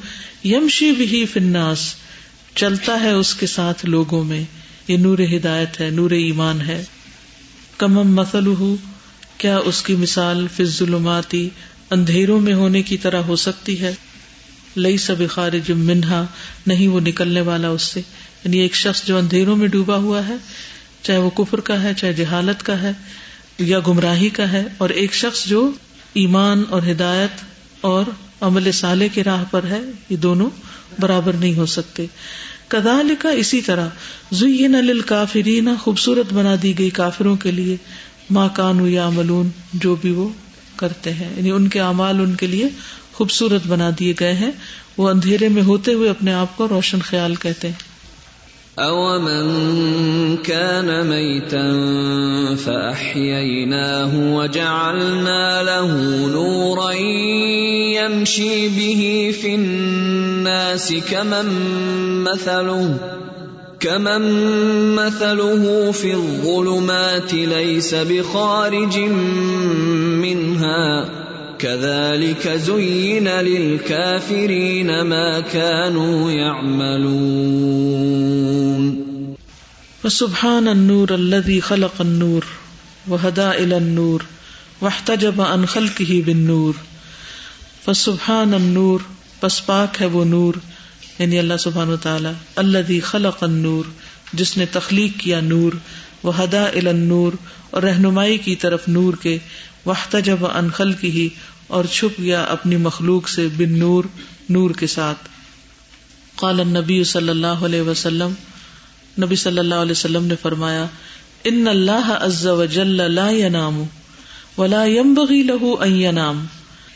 یمشی بھی فناس چلتا ہے اس کے ساتھ لوگوں میں۔ یہ نور ہدایت ہے، نور ایمان ہے۔ کمم مسل کیا اس کی مثال فض ظلماتی اندھیروں میں ہونے کی طرح ہو سکتی ہے؟ لئی سب خارج منہا، نہیں وہ نکلنے والا اس سے۔ یعنی ایک شخص جو اندھیروں میں ڈوبا ہوا ہے، چاہے وہ کفر کا ہے، چاہے جہالت کا ہے، یا گمراہی کا ہے، اور ایک شخص جو ایمان اور ہدایت اور عمل سالے کے راہ پر ہے، یہ دونوں برابر نہیں ہو سکتے۔ کدال کا اسی طرح زین کافرین خوبصورت بنا دی گئی کافروں کے لیے ماں کانو یا ملون جو بھی وہ کرتے ہیں۔ یعنی ان کے اعمال ان کے لیے خوبصورت بنا دیے گئے ہیں۔ وہ اندھیرے میں ہوتے ہوئے اپنے آپ کو روشن خیال کہتے ہیں۔ أَوَمَنْ كَانَ مَيْتًا فَأَحْيَيْنَاهُ وَجَعَلْنَا لَهُ نُورًا يَمْشِي بِهِ فِي النَّاسِ كَمَنْ مَثَلُهُ، كمن مثله في الظلمات ليس بخارج منها. كذلك زين للكافرين ما كانوا يعملون. وسبحان النور الذي خلق النور، وهدى الى النور، واحتجب عن خلقه بالنور. فسبحان النور پس پاک ہے وہ نور یعنی اللہ سبحان و تعالی الذي خلق النور، جس نے تخلیق کیا نور وہ ہدا النور، اور رہنمائی کی طرف نور کے وقت جب انخل کی ہی اور چھپ گیا اپنی مخلوق سے بن نور نور کے ساتھ۔ قال النبی صلی اللہ علیہ وسلم، نبی صلی اللہ علیہ وسلم نے فرمایا، ان اللہ عز وجل لا ينام ولا ينبغي له ان ينام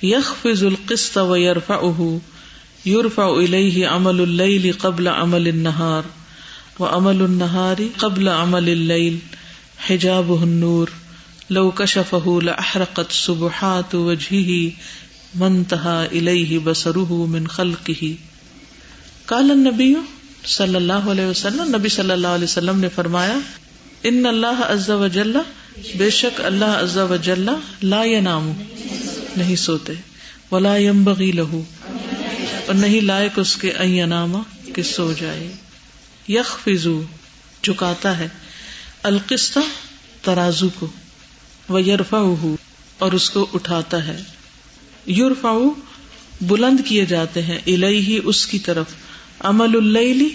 يخفض القسط ويرفعه يرفع اليه عمل الليل قبل عمل النهار وعمل النهار قبل عمل الليل حجابه النور، لو كشفه لاحرقت سبحات وجهه منتهى اليه بصره من خلقه۔ قال النبی صلی اللہ علیہ وسلم، نبی صلی اللہ علیہ وسلم نے فرمایا، ان اللہ عز و جل، بے شک اللہ عز و جل لا ینام نہیں سوتے۔ ولا ينبغي له۔ اور نہیں لائق اس کے این کہ سو جائے۔ یخفضو، جھکاتا ہے۔ القسط، ترازو کو۔ وہ یرفا اور اس کو اٹھاتا ہے۔ یورفا بلند کیے جاتے ہیں۔ الہی اس کی طرف۔ عمل اللیلی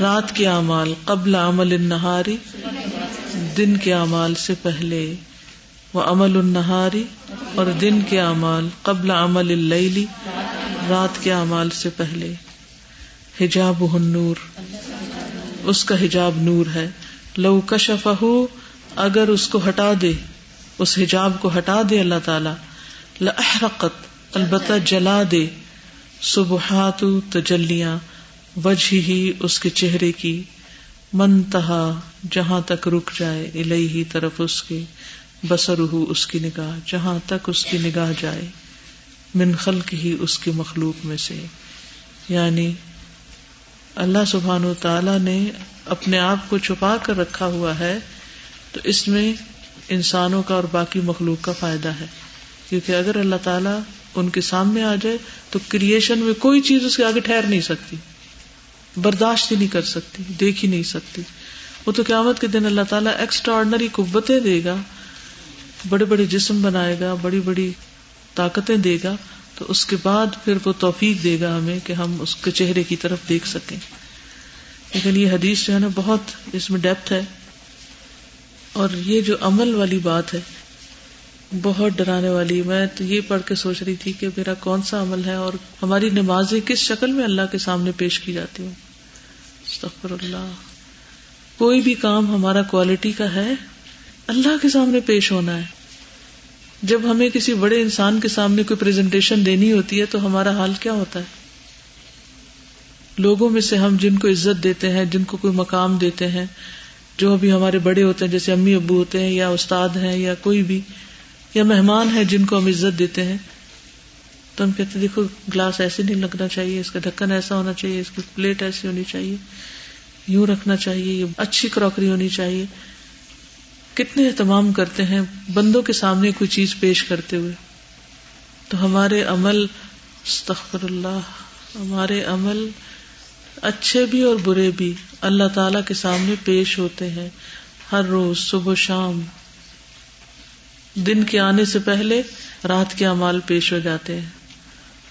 رات کے اعمال۔ قبل عمل النہاری دن کے اعمال سے پہلے۔ وہ عمل النہاری اور دن کے اعمال قبل عمل اللیلی رات کے اعمال سے پہلے۔ حجاب النور۔ اس کا حجاب نور ہے۔ لو کشف اگر اس کو ہٹا دے، اس حجاب کو ہٹا دے اللہ تعالی۔ لحرقت البتہ جلا دے۔ سبحات تجلیاں، وجہ ہی اس کے چہرے کی۔ منتہا جہاں تک رک جائے الہی طرف اس کے۔ بسر اس کی نگاہ، جہاں تک اس کی نگاہ جائے، من خلق ہی اس کی مخلوق میں سے۔ یعنی اللہ سبحان و تعالی نے اپنے آپ کو چھپا کر رکھا ہوا ہے، تو اس میں انسانوں کا اور باقی مخلوق کا فائدہ ہے۔ کیونکہ اگر اللہ تعالیٰ ان کے سامنے آ جائے، تو کریشن میں کوئی چیز اس کے آگے ٹھہر نہیں سکتی۔ برداشت ہی نہیں کر سکتی، دیکھ ہی نہیں سکتی۔ وہ تو قیامت کے دن اللہ تعالیٰ ایکسٹرا آرڈنری قوتیں دے گا۔ بڑے بڑے جسم بنائے گا، بڑی بڑی طاقتیں دے گا، تو اس کے بعد پھر وہ توفیق دے گا ہمیں کہ ہم اس کے چہرے کی طرف دیکھ سکیں۔ لیکن یہ حدیث جو ہے نا بہت اس میں ڈیپتھ ہے۔ اور یہ جو عمل والی بات ہے، بہت ڈرانے والی۔ میں تو یہ پڑھ کے سوچ رہی تھی کہ میرا کون سا عمل ہے اور ہماری نمازیں کس شکل میں اللہ کے سامنے پیش کی جاتی ہوں استغفر اللہ۔ کوئی بھی کام ہمارا کوالٹی کا ہے اللہ کے سامنے پیش ہونا ہے۔ جب ہمیں کسی بڑے انسان کے سامنے کوئی پریزنٹیشن دینی ہوتی ہے تو ہمارا حال کیا ہوتا ہے؟ لوگوں میں سے ہم جن کو عزت دیتے ہیں، جن کو کوئی مقام دیتے ہیں، جو ابھی ہمارے بڑے ہوتے ہیں، جیسے امی ابو ہوتے ہیں یا استاد ہیں یا کوئی بھی، یا مہمان ہے جن کو ہم عزت دیتے ہیں، تو ہم کہتے دیکھو، گلاس ایسے نہیں لگنا چاہیے، اس کا ڈھکن ایسا ہونا چاہیے، اس کی پلیٹ ایسی ہونی چاہیے، یوں رکھنا چاہیے، یہ اچھی کراکری ہونی چاہیے۔ کتنے اہتمام کرتے ہیں بندوں کے سامنے کوئی چیز پیش کرتے ہوئے؟ تو ہمارے عمل، استغفر اللہ، ہمارے عمل اچھے بھی اور برے بھی اللہ تعالی کے سامنے پیش ہوتے ہیں ہر روز، صبح، شام۔ دن کے آنے سے پہلے رات کے امال پیش ہو جاتے ہیں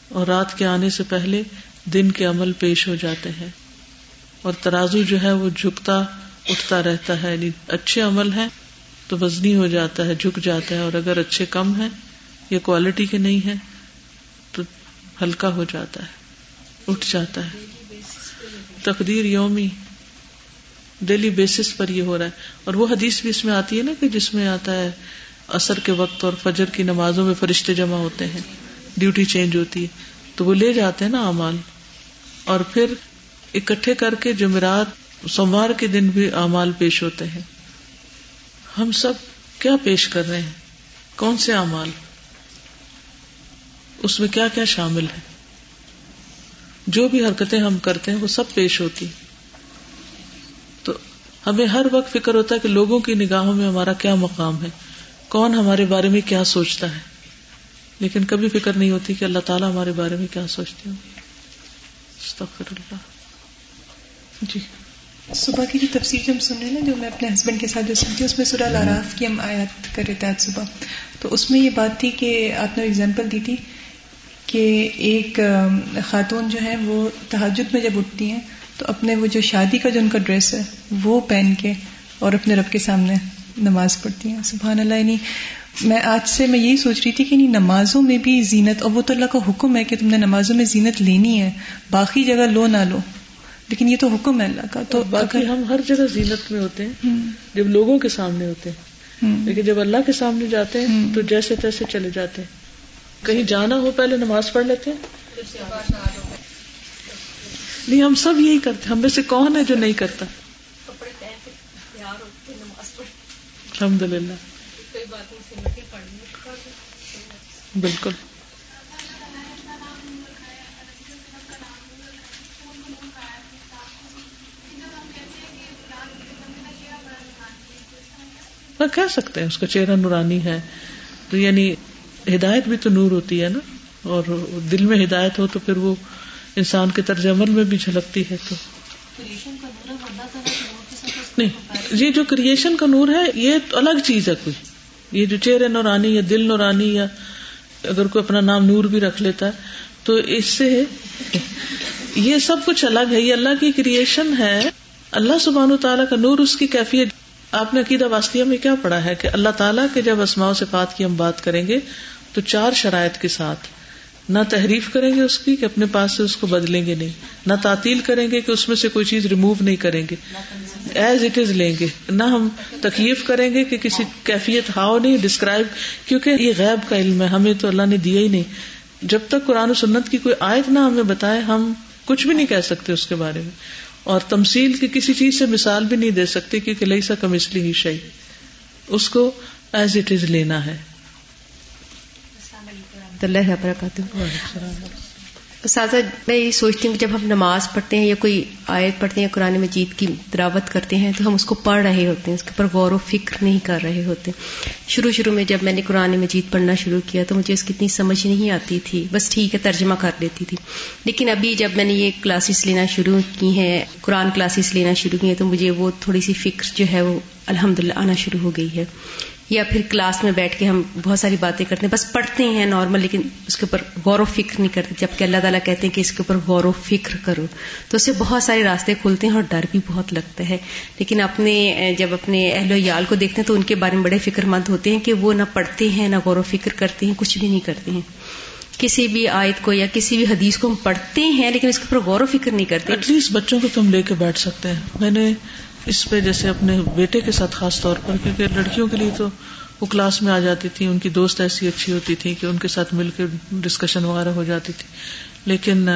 اور رات کے آنے سے پہلے دن کے عمل پیش ہو جاتے ہیں اور ترازو جو ہے وہ جھکتا، اٹھتا رہتا ہے یعنی اچھے عمل ہیں تو وزنی ہو جاتا ہے، جھک جاتا ہے اور اگر اچھے کم ہیں یا کوالٹی کے نہیں ہے تو ہلکا ہو جاتا ہے، اٹھ جاتا ہے۔ تقدیر یومی ڈیلی بیسس پر یہ ہو رہا ہے۔ اور وہ حدیث بھی اس میں آتی ہے نا کہ جس میں آتا ہے اثر کے وقت اور فجر کی نمازوں میں فرشتے جمع ہوتے ہیں ڈیوٹی چینج ہوتی ہے۔ تو وہ لے جاتے ہیں نا امال اور پھر اکٹھے کر کے جمعرات، سوموار کے دن بھی امال پیش ہوتے ہیں۔ ہم سب کیا پیش کر رہے ہیں؟ کون سے امال اس میں کیا کیا شامل ہے؟ جو بھی حرکتیں ہم کرتے ہیں، وہ سب پیش ہوتی تو ہمیں ہر وقت فکر ہوتا ہے کہ لوگوں کی نگاہوں میں ہمارا کیا مقام ہے؟ کون ہمارے بارے میں کیا سوچتا ہے؟ لیکن کبھی فکر نہیں ہوتی کہ اللہ تعالیٰ ہمارے بارے میں کیا سوچتے ہوں۔ اللہ۔ جی۔ صبح کی جو تفصیل جو ہم سن رہے نا، جو میں اپنے ہسبینڈ کے ساتھ جو سنتی ہوں، اس میں سورہ لاراف کی ہم آیات کر رہے تھے آج صبح۔ تو اس میں یہ بات تھی کہ آپ نے اگزامپل دی تھی کہ ایک خاتون جو ہے وہ تحجد میں جب اٹھتی ہیں، تو اپنے وہ جو شادی کا جو ان کا ڈریس ہے، وہ پہن کے اور اپنے رب کے سامنے نماز پڑھتی ہیں۔ سبحان اللہ یعنی میں آج سے میں یہی سوچ رہی تھی کہ یعنی نمازوں میں بھی زینت، اور وہ تو اللہ کا حکم ہے کہ تم نے نمازوں میں زینت لینی ہے، باقی جگہ لو نہ لو۔ لیکن یہ تو حکم ہے اللہ کا تو باقی ہم ہر جگہ زینت میں ہوتے ہیں جب لوگوں کے سامنے ہوتے ہیں۔ لیکن جب اللہ کے سامنے جاتے ہیں تو جیسے تیسے چلے جاتے ہیں۔ کہیں جانا ہو پہلے نماز پڑھ لیتے ہیں۔ نہیں ہم سب یہی کرتے ہم میں سے کون ہے جو نہیں کرتا؟ الحمد للہ بالکل۔ کہہ سکتے ہیں اس کا چہرہ نورانی ہے۔ تو یعنی ہدایت بھی تو نور ہوتی ہے نا۔ اور دل میں ہدایت ہو تو پھر وہ انسان کے طرز عمل میں بھی جھلکتی ہے تو۔ نہیں یہ جو کریشن کا نور ہے یہ الگ چیز ہے کوئی۔ یہ جو چہرے نورانی یا دل نورانی یا اگر کوئی اپنا نام نور بھی رکھ لیتا ہے تو اس سے یہ سب کچھ الگ ہے۔ یہ اللہ کی کریشن ہے۔ اللہ سبحان تعالیٰ کا نور اس کی کیفیت آپ نے عقیدہ واسطیہ میں کیا پڑھا ہے کہ اللہ تعالیٰ کے جب اسماء سے بات کی ہم بات کریں گے تو چار شرائط کے ساتھ نہ تحریف کریں گے اس کی کہ اپنے پاس سے اس کو بدلیں گے نہیں، نہ تعطیل کریں گے کہ اس میں سے کوئی چیز ریموو نہیں کریں گے۔ ایز اٹ از لیں گے۔ نہ ہم تکلیف کریں گے کہ کسی کیفیت ہاؤ نہیں ڈسکرائب کیونکہ یہ غیب کا علم ہے، ہمیں تو اللہ نے دیا ہی نہیں۔ جب تک قرآن و سنت کی کوئی آیت نہ ہمیں بتائے، ہم کچھ بھی نہیں کہہ سکتے اس کے بارے میں۔ اور تمسیل کی کسی چیز سے مثال بھی نہیں دے سکتے کیونکہ لئی سا کم اس لیے ہی شہی اس کو ایز اٹ از لینا ہے۔ اللہ وبرکاتہ۔ سازا میں یہ سوچتی ہوں کہ جب ہم نماز پڑھتے ہیں یا کوئی آیت پڑھتے ہیں قرآن مجید کی دراوت کرتے ہیں تو ہم اس کو پڑھ رہے ہوتے ہیں، اس کے اوپر غور و فکر نہیں کر رہے ہوتے۔ شروع شروع میں جب میں نے قرآن مجید پڑھنا شروع کیا تو مجھے اس کی اتنی سمجھ نہیں آتی تھی۔ بس ٹھیک ہے، ترجمہ کر لیتی تھی۔ لیکن ابھی جب میں نے یہ کلاسز لینا شروع کی ہیں، قرآن کلاسز لینا شروع کی ہیں تو مجھے وہ تھوڑی سی فکر جو ہے وہ الحمد آنا شروع ہو گئی ہے۔ یا پھر کلاس میں بیٹھ کے ہم بہت ساری باتیں کرتے ہیں، بس پڑھتے ہیں نارمل، لیکن اس کے اوپر غور و فکر نہیں کرتے، جبکہ اللہ تعالیٰ کہتے ہیں کہ اس کے اوپر غور و فکر کرو۔ تو اس سے بہت سارے راستے کھلتے ہیں اور ڈر بھی بہت لگتا ہے۔ لیکن اپنے، جب اپنے اہل ویال کو دیکھتے ہیں تو ان کے بارے میں بڑے فکر مند ہوتے ہیں کہ وہ نہ پڑھتے ہیں، نہ غور و فکر کرتے ہیں، کچھ بھی نہیں کرتے ہیں۔ کسی بھی آیت کو یا کسی بھی حدیث کو ہم پڑھتے ہیں، لیکن اس کے اوپر غور و فکر نہیں کرتے۔ ایٹ لیسٹ بچوں کو تم لے کے بیٹھ سکتے ہیں۔ میں نے اس پہ جیسے اپنے بیٹے کے ساتھ خاص طور پر، کیونکہ لڑکیوں کے لیے تو وہ کلاس میں آ جاتی تھی، ان کی دوست ایسی اچھی ہوتی تھی کہ ان کے ساتھ مل کے ڈسکشن وغیرہ ہو جاتی تھی۔ لیکن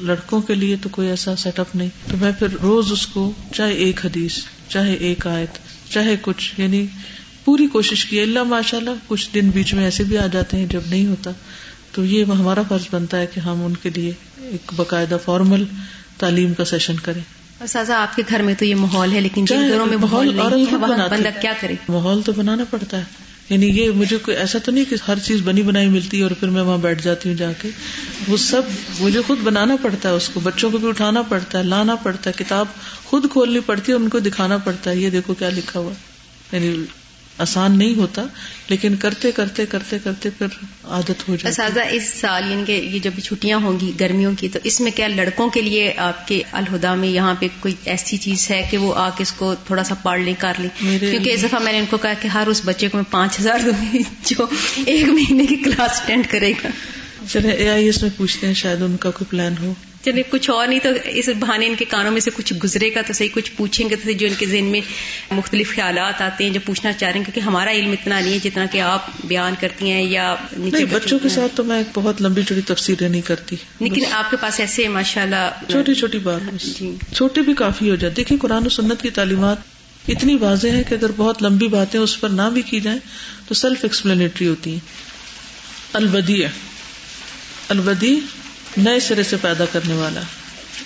لڑکوں کے لیے تو کوئی ایسا سیٹ اپ نہیں۔ تو میں پھر روز اس کو چاہے ایک حدیث، چاہے ایک آیت، چاہے کچھ یعنی پوری کوشش کی۔ اللہ ماشاء اللہ کچھ دن بیچ میں ایسے بھی آ جاتے ہیں جب نہیں ہوتا۔ تو یہ ہمارا فرض بنتا ہے کہ ہم ان کے لیے ایک باقاعدہ فارمل تعلیم کا سیشن کریں۔ سازا آپ کے گھر میں تو یہ ماحول ہے لیکن جن گھروں میں ماحول بندہ کیا کرے؟ ماحول تو بنانا پڑتا ہے۔ یعنی یہ مجھے کوئی ایسا تو نہیں کہ ہر چیز بنی بنائی ملتی ہے اور پھر میں وہاں بیٹھ جاتی ہوں جا کے۔ وہ سب مجھے خود بنانا پڑتا ہے اس کو بچوں کو بھی اٹھانا پڑتا ہے لانا پڑتا ہے کتاب خود کھولنی پڑتی ہے ان کو دکھانا پڑتا ہے۔ یہ دیکھو کیا لکھا ہوا یعنی آسان نہیں ہوتا لیکن کرتے کرتے کرتے کرتے پھر عادت ہو جاتی سازا اس سال یعنی کہ یہ جب چھٹیاں ہوں گی گرمیوں کی تو اس میں کیا لڑکوں کے لیے آپ کے الہدا میں یہاں پہ کوئی ایسی چیز ہے کہ وہ آ کے اس کو تھوڑا سا پڑھ لیں کر لیں؟ کیونکہ اس دفعہ میں نے ان کو کہا کہ ہر اس بچے کو میں پانچ ہزار دوں گی جو ایک مہینے کی کلاس اٹینڈ کرے گا۔ چلے اے آئی ایس میں پوچھتے ہیں شاید ان کا کوئی پلان ہو۔ چلے کچھ اور نہیں تو اس بہانے ان کے کانوں میں سے کچھ گزرے گا تو صحیح کچھ پوچھیں گے تو جو ان کے ذہن میں مختلف خیالات آتے ہیں جو پوچھنا چاہ رہے ہیں کیونکہ ہمارا علم اتنا نہیں ہے جتنا کہ آپ بیان کرتی ہیں یا نہیں بچوں کے ساتھ تو میں بہت لمبی چوڑی تفصیلیں نہیں کرتی۔ لیکن آپ کے پاس ایسے ماشاء اللہ چھوٹی چھوٹی بات جی۔ چھوٹے بھی کافی ہو جاتے دیکھیں قرآن و سنت کی تعلیمات اتنی واضح ہے کہ اگر بہت لمبی باتیں اس پر نہ بھی کی جائیں تو سیلف ایکسپلینٹری ہوتی ہیں۔ البدی البدی نئے سرے سے پیدا کرنے والا،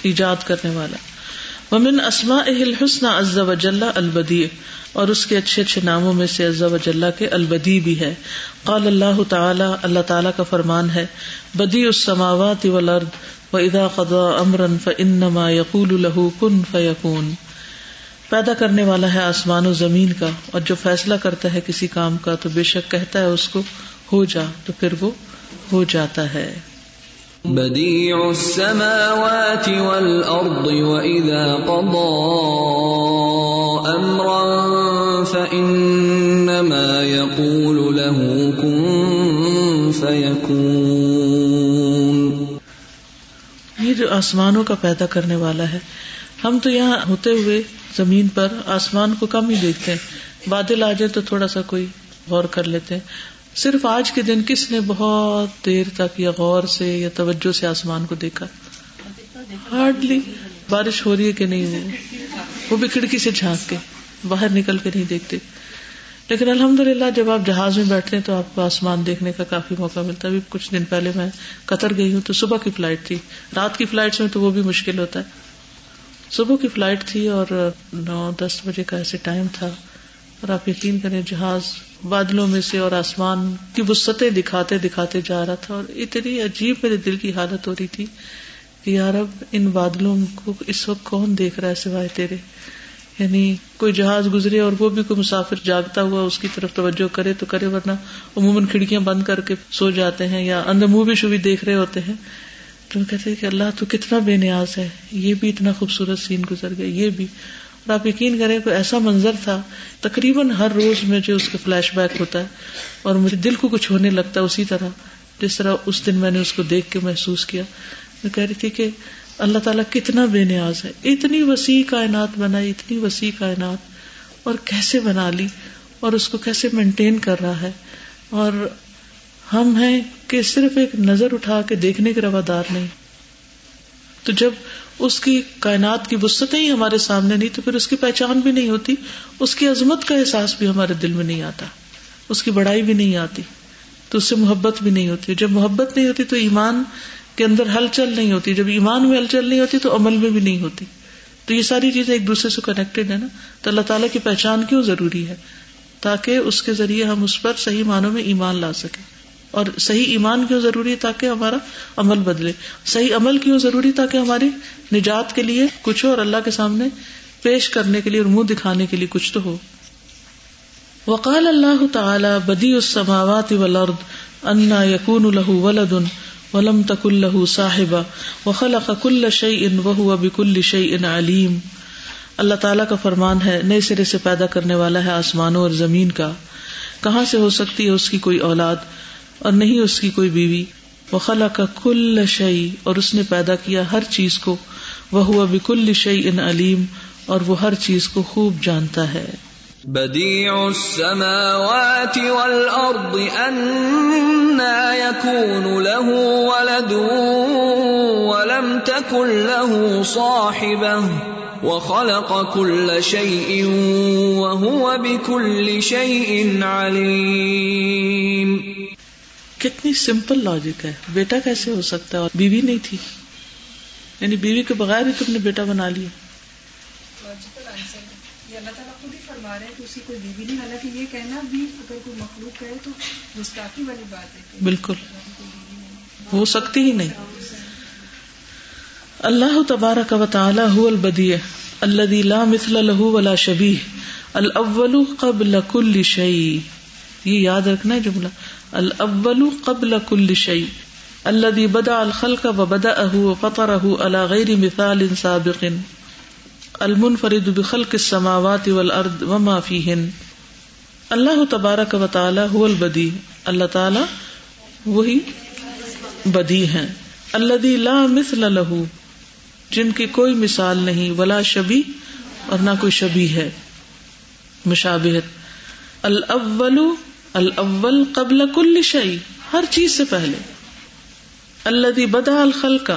ایجاد کرنے والا۔ ومن اسما الحسن عز وجل البدی اور اس کے اچھے اچھے ناموں میں سے عز وجل کے البدی بھی ہے۔ قال اللہ تعالی اللہ تعالی کا فرمان ہے بدی السماوات والارض واذا قضى امرا فانما يقول له كن فيكون۔ پیدا کرنے والا ہے آسمان و زمین کا، اور جو فیصلہ کرتا ہے کسی کام کا تو بے شک کہتا ہے اس کو، ہو جا، تو پھر وہ ہو جاتا ہے۔ بديع السماوات والأرض وإذا قضى أمرا فإنما يقول له كن فيكون. یہ جو آسمانوں کا پیدا کرنے والا ہے، ہم تو یہاں ہوتے ہوئے زمین پر آسمان کو کم ہی دیکھتے ہیں۔ بادل آ جائے تو تھوڑا سا کوئی غور کر لیتے ہیں۔ صرف آج کے دن کس نے بہت دیر تک یا غور سے یا توجہ سے آسمان کو دیکھا؟ ہارڈلی۔ بارش ہو رہی ہے کہ نہیں ہو وہ بھی کھڑکی سے جھانک کے، باہر نکل کے نہیں دیکھتے۔ لیکن الحمد للہ جب آپ جہاز میں بیٹھتے ہیں تو آپ کو آسمان دیکھنے کا کافی موقع ملتا ہے۔ ابھی کچھ دن پہلے میں قطر گئی ہوں تو صبح کی فلائٹ تھی۔ رات کی فلائٹ میں تو وہ بھی مشکل ہوتا ہے۔ صبح کی فلائٹ تھی اور نو دس بجے کا ایسے ٹائم تھا اور آپ یقین کریں جہاز بادلوں میں سے اور آسمان کی وسطیں دکھاتے دکھاتے جا رہا تھا اور اتنی عجیب میرے دل کی حالت ہو رہی تھی کہ یار اب ان بادلوں کو اس وقت کون دیکھ رہا ہے سوائے تیرے؟ یعنی کوئی جہاز گزرے اور وہ بھی کوئی مسافر جاگتا ہوا اس کی طرف توجہ کرے تو کرے، ورنہ عموماً کھڑکیاں بند کر کے سو جاتے ہیں یا اندر منہ بھی دیکھ رہے ہوتے ہیں۔ تو کہتے کہ اللہ تو کتنا بے نیاز ہے، یہ بھی اتنا خوبصورت سین گزر گیا، یہ بھی۔ اور آپ یقین کریں کوئی ایسا منظر تھا، تقریباً ہر روز میں جو اس کا فلیش بیک ہوتا ہے، اور مجھے دل کو کچھ ہونے لگتا ہے اسی طرح، جس طرح اس دن میں نے اس کو دیکھ کے محسوس کیا۔ میں کہہ رہی تھی کہ اللہ تعالیٰ کتنا بے نیاز ہے، اتنی وسیع کائنات بنائی، اتنی وسیع کائنات، اور کیسے بنا لی، اور اس کو کیسے مینٹین کر رہا ہے۔ اور ہم ہیں کہ صرف ایک نظر اٹھا کے دیکھنے کے روادار نہیں۔ تو جب اس کی کائنات کی وسطیں ہی ہمارے سامنے نہیں، تو پھر اس کی پہچان بھی نہیں ہوتی، اس کی عظمت کا احساس بھی ہمارے دل میں نہیں آتا، اس کی بڑائی بھی نہیں آتی، تو اس سے محبت بھی نہیں ہوتی۔ جب محبت نہیں ہوتی تو ایمان کے اندر ہلچل نہیں ہوتی، جب ایمان میں ہلچل نہیں ہوتی تو عمل میں بھی نہیں ہوتی۔ تو یہ ساری چیزیں ایک دوسرے سے کنیکٹڈ ہے نا۔ تو اللہ تعالیٰ کی پہچان کیوں ضروری ہے؟ تاکہ اس کے ذریعے ہم اس پر صحیح معنوں میں ایمان لا سکیں۔ اور صحیح ایمان کیوں ضروری ہے تاکہ ہمارا عمل بدلے؟ صحیح عمل کیوں ضروری تاکہ ہماری نجات کے لیے کچھ ہو اور اللہ کے سامنے پیش کرنے کے لیے اور منہ دکھانے کے لیے کچھ تو ہو؟ وقال اللہ تعالی بدی السماوات والارض انا یکون له ولد ولم تکن له صاحبہ، وخلق كل شيء وهو بكل شيء علیم۔ اللہ تعالیٰ کا فرمان ہے، نئے سرے سے پیدا کرنے والا ہے آسمانوں اور زمین کا۔ کہاں سے ہو سکتی ہے اس کی کوئی اولاد؟ اور نہیں اس کی کوئی بیوی۔ وہ خلا کا کل شعی اور اس نے پیدا کیا ہر چیز کو۔ وہ ہوا بکل شعی ان علیم، اور وہ ہر چیز کو خوب جانتا ہے۔ بديع السماوات والأرض أنا يكون له ولد ولم تكن له صاحبة وخلق كل شيء وهو بكل شيء عليم کتنی سمپل لاجک ہے۔ بیٹا کیسے ہو سکتا ہے اور بیوی نہیں تھی؟ یعنی بیوی کے بغیر ہی تم نے بیٹا بنا لیا۔ اللہ تعالیٰ خود ہی فرما رہے ہیں کہ اسی کوئی بیوی نہیں۔ حالانکہ یہ کہنا بھی اگر کوئی مخلوق ہے تو گستاخی والی بات ہے بالکل۔ ہو سکتی ہی نہیں۔ اللہ تبارک و تعالی هو البدیع الذي لا مثل له ولا شبیه الاول قبل كل شيء یہ یاد رکھنا ہے جملہ۔ الاول قبل كل شيء، الذي بدا الخلق وبدأه وفطره على غير مثال سابق. المنفرد بخلق السماوات والارض وما فيهن. اللہ تبارک و تعالی هو البدی، اللہ تعالی وہی بدی ہیں. الذي لا مثل له، جن کی کوئی مثال نہیں، ولا شبی اور نہ کوئی شبی ہے، مشابہت. الاول الاول قبل کل شعی ہر چیز سے پہلے۔ اللہ بدا الخلق،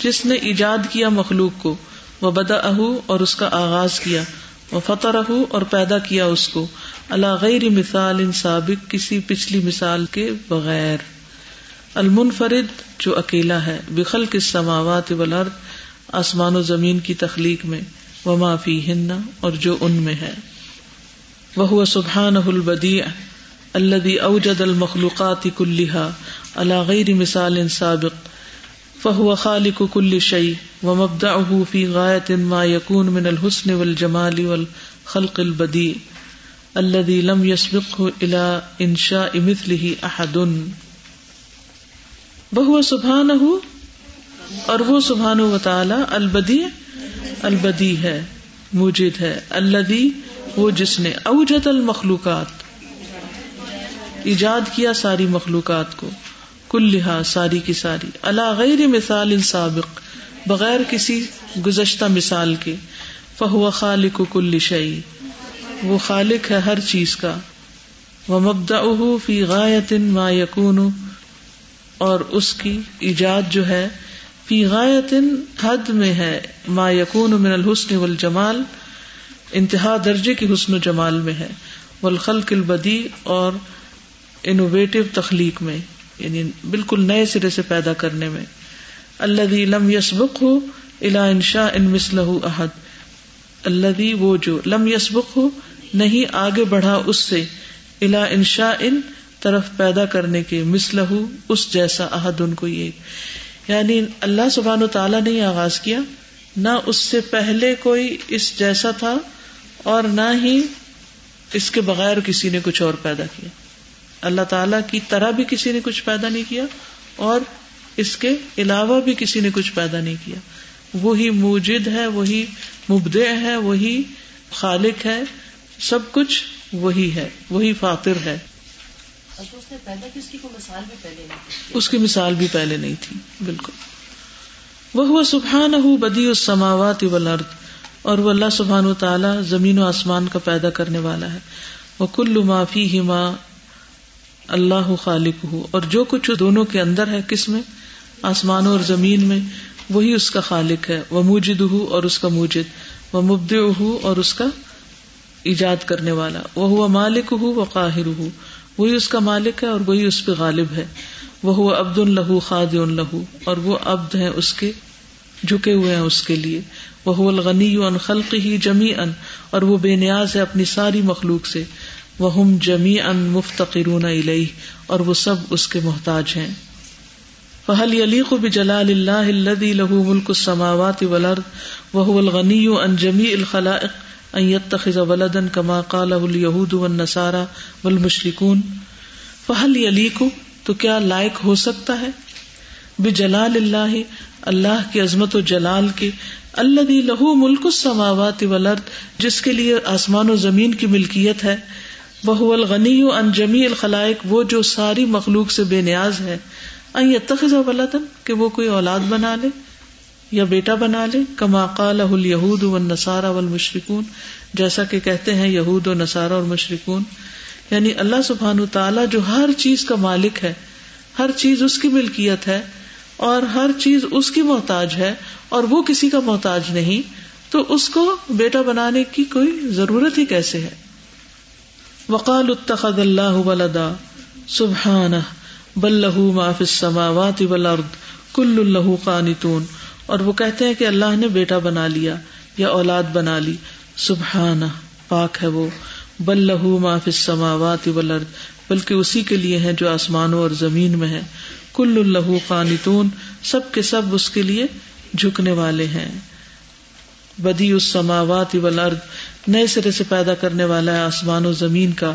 جس نے ایجاد کیا مخلوق کو وہ بدا اہو اور اس کا آغاز کیا وہ فتح اور پیدا کیا اس کو۔ اللہ غیر مثال ان سابق، کسی پچھلی مثال کے بغیر۔ المنفرد، جو اکیلا ہے بخل کے سماوات والارض، آسمان و زمین کی تخلیق میں وہ معافی ہننا اور جو ان میں ہے۔ وہ سبحان البدیع۔ الذي اوجد المخلوقات كلها على غير مثال سابق، فهو خالق كل شيء ومبدعه في غاية ما يكون من الحسن والجمال والخلق البديع الذي لم يسبقه الى انشاء مثله احد وهو سبحانه، اور وہ سبحانہ و تعالی البدی البدی ہے، موجد ہے، الذي، وہ جس نے اوجد المخلوقات ایجاد کیا ساری مخلوقات کو۔ کل لہا ساری کی ساری۔ اللہ غیر مثال ان سابق، بغیر کسی گزشتہ مثال کے۔ فہو خالق کل شعی وہ خالق ہے ہر چیز کا۔ وہ مبدا فی غایت ما یقون اور اس کی ایجاد جو ہے، فی غایت حد میں ہے۔ ما یقون من الحسن والجمال۔ انتہا درجے کی حسن و جمال میں ہے۔ والخلق البدی اور انوویٹو تخلیق میں یعنی بالکل نئے سرے سے پیدا کرنے میں۔ اللہ لم یسبق ہو الا انشا ان مسلح احد۔ اللہ وہ جو لم یسبق ہو نہیں آگے بڑھا اس سے الا انشا ان طرف پیدا کرنے کے مسلح اس جیسا احد ان کو یہ۔ یعنی اللہ سبحان و تعالیٰ نے آغاز کیا، نہ اس سے پہلے کوئی اس جیسا تھا اور نہ ہی اس کے بغیر کسی نے کچھ اور پیدا کیا۔ اللہ تعالی کی طرح بھی کسی نے کچھ پیدا نہیں کیا اور اس کے علاوہ بھی کسی نے کچھ پیدا نہیں کیا۔ وہی موجد ہے وہی مبد ہے وہی خالق ہے سب کچھ وہی ہے وہی فاطر ہے۔ اس کی؟ مثال بھی پہلے نہیں تھی۔ بالکل۔ وہ سبحان ہُ بدی اس سماوات اور وہ اللہ سبحان و تعالیٰ زمین و آسمان کا پیدا کرنے والا ہے۔ وہ کل معافی ہی ماں اللہ خالق ہو۔ اور جو کچھ دونوں کے اندر ہے کس میں؟ آسمانوں اور زمین میں، وہی اس کا خالق ہے۔ وہ موجد ہو اور اس کا موجد۔ وہ مبد ہو اور اس کا ایجاد کرنے والا۔ وہ ہوا مالک ہو وہ قاہر ہو۔ وہی اس کا مالک ہے اور وہی اس پہ غالب ہے۔ وہ ہوا عبد الہو خاد الہو اور وہ ابد ہے اس کے، جھکے ہوئے ہیں اس کے لیے۔ وہ الغنی ان خلق ہی جمی ان اور وہ بے نیاز ہے اپنی ساری مخلوق سے۔ وہ ہم جمی ان مفتقرون علیہ اور وہ سب اس کے محتاج ہیں۔ فہل علی کو بھی جلال اللہ الدی لہو ملک السماوات والارض وہ الغنی ان جمی الخلائق، ان يتخذ ولدا كما قاله اليهود والنصارى والمشركون فهل يليق تو کیا لائق ہو سکتا ہے؟ بجلال اللہ اللہ کی عظمت و جلال کے اللہ لہو ملک السماوات والارض، جس کے لیے آسمان و زمین کی ملکیت ہے۔ وہ الغنی ان جمی الخلائق، وہ جو ساری مخلوق سے بے نیاز ہے۔ اتخذ ولدن کہ وہ کوئی اولاد بنا لے یا بیٹا بنا لے کما قال یہود و نسارا و جیسا کہ کہتے ہیں یہود و نسارا اور مشرقون یعنی اللہ سبحان تعالیٰ جو ہر چیز کا مالک ہے، ہر چیز اس کی ملکیت ہے اور ہر چیز اس کی محتاج ہے اور وہ کسی کا محتاج نہیں، تو اس کو بیٹا بنانے کی کوئی ضرورت ہی کیسے ہے؟ وقال اتخذ اللہ ولدا. سبحان بل لہو معاف السماوات والارض کل اللہ قانتون. اور وہ کہتے ہیں کہ اللہ نے بیٹا بنا لیا، یا اولاد بنا لی. سبحان پاک ہے وہ. بل لہو معاف السماوات والارض، بلکہ اسی کے لیے ہیں جو آسمانوں اور زمین میں ہے کل اللہ قانتون، سب کے سب اس کے لیے جھکنے والے ہیں. بدی اس سماوات والارض نئے سرے سے پیدا کرنے والا ہے آسمان و زمین کا۔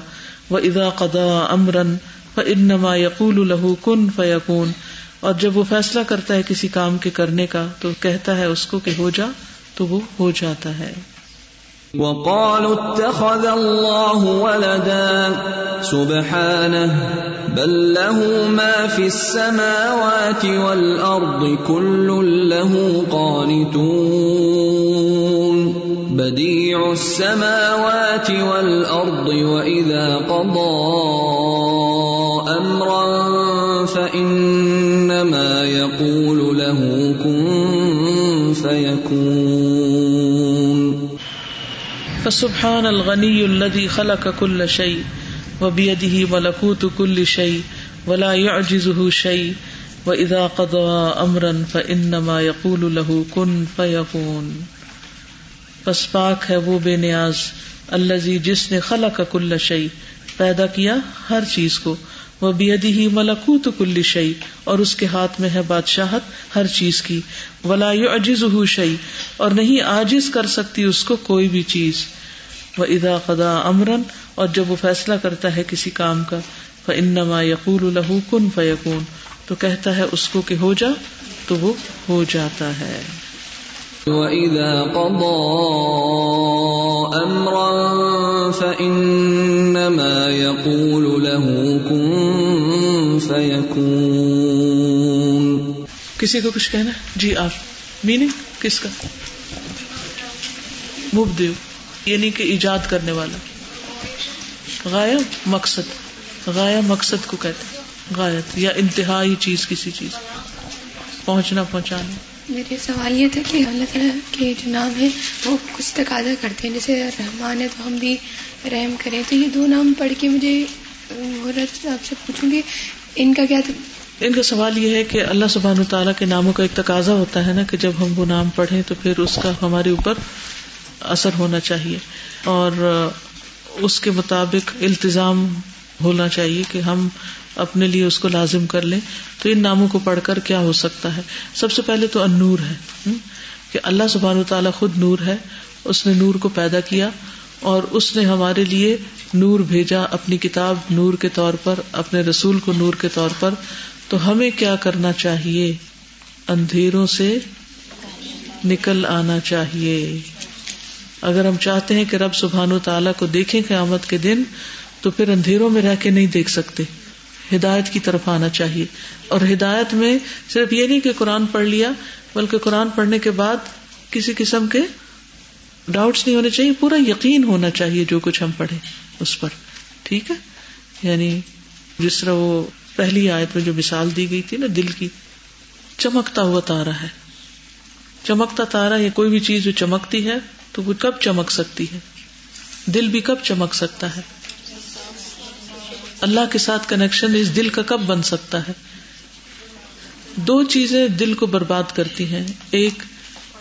وہ ادا قدا امرن انما یقول لہو کن فیقون اور جب وہ فیصلہ کرتا ہے کسی کام کے کرنے کا تو کہتا ہے اس کو کہ ہو جا تو وہ ہو جاتا ہے۔ وقالوا اتخذ الله ولدا۔ سبحانه، بل له ما في السماوات والأرض كل له قانتون۔ بديع السماوات والأرض، وإذا قضى أمرا فإنما يقول له كن فيكون. فسبحان الغني الذي خلق كل شيء، وبيده ملكوت كل شيء، ولا يعجزه شيء، وإذا قضى أمرا فإنما يقول له كن فيكون. پس پاک ہے وہ بے نیاز اللہ جس نے خلا کا کل شعی پیدا کیا ہر چیز کو۔ وہ بیدی ہی ملکوت کل شعی اور اس کے ہاتھ میں ہے بادشاہت ہر چیز کی۔ ولا اجز ہو شعی اور نہیں آجز کر سکتی اس کو کوئی بھی چیز۔ وہ ادا قدا امرن اور جب وہ فیصلہ کرتا ہے کسی کام کا فنما یقول الہ کن فیقون تو کہتا ہے اس کو کہ ہو جا، تو وہ ہو جاتا ہے۔ وَإِذَا قَضَى أَمْرًا فَإِنَّمَا يَقُولُ له كن فيكون کسی کو کچھ کہنا ہے؟ جی آپ. میننگ کس کا؟ مبدیو یعنی کہ ایجاد کرنے والا. غایا مقصد. غایا مقصد کو کہتے ہیں. غایت یا انتہائی چیز، کسی چیز. پہنچنا، پہنچانا. میرے سوال یہ تھا کہ اللہ تعالیٰ کے جو نام ہے وہ کچھ تقاضا کرتے ہیں۔ جیسے رحمان ہے تو ہم بھی رحم کریں۔ تو یہ دو نام پڑھ کے مجھے آپ سے پوچھوں گی، ان کا کیا ان کا سوال یہ ہے کہ اللہ سبحان تعالیٰ کے ناموں کا ایک تقاضا ہوتا ہے نا کہ جب ہم وہ نام پڑھیں تو پھر اس کا ہمارے اوپر اثر ہونا چاہیے۔ اور اس کے مطابق التظام ہونا چاہیے کہ ہم اپنے لیے اس کو لازم کر لیں۔ تو ان ناموں کو پڑھ کر کیا ہو سکتا ہے؟ سب سے پہلے تو انور ہے کہ اللہ سبحان و تعالیٰ خود نور ہے، اس نے نور کو پیدا کیا اور اس نے ہمارے لیے نور بھیجا اپنی کتاب نور کے طور پر، اپنے رسول کو نور کے طور پر۔ تو ہمیں کیا کرنا چاہیے؟ اندھیروں سے نکل آنا چاہیے۔ اگر ہم چاہتے ہیں کہ رب سبحان و تعالیٰ کو دیکھیں قیامت کے دن تو پھر اندھیروں میں رہ کے نہیں دیکھ سکتے۔ ہدایت کی طرف آنا چاہیے۔ اور ہدایت میں صرف یہ نہیں کہ قرآن پڑھ لیا، بلکہ قرآن پڑھنے کے بعد کسی قسم کے ڈاؤٹس نہیں ہونے چاہیے، پورا یقین ہونا چاہیے جو کچھ ہم پڑھے اس پر۔ ٹھیک ہے؟ یعنی جس طرح وہ پہلی آیت میں جو مثال دی گئی تھی نا، دل کی، چمکتا ہوا تارا ہے۔ چمکتا تارا یا کوئی بھی چیز جو چمکتی ہے، تو وہ کب چمک سکتی ہے؟ دل بھی کب چمک سکتا ہے؟ اللہ کے ساتھ کنیکشن اس دل کا کب بن سکتا ہے؟ دو چیزیں دل کو برباد کرتی ہیں۔ ایک،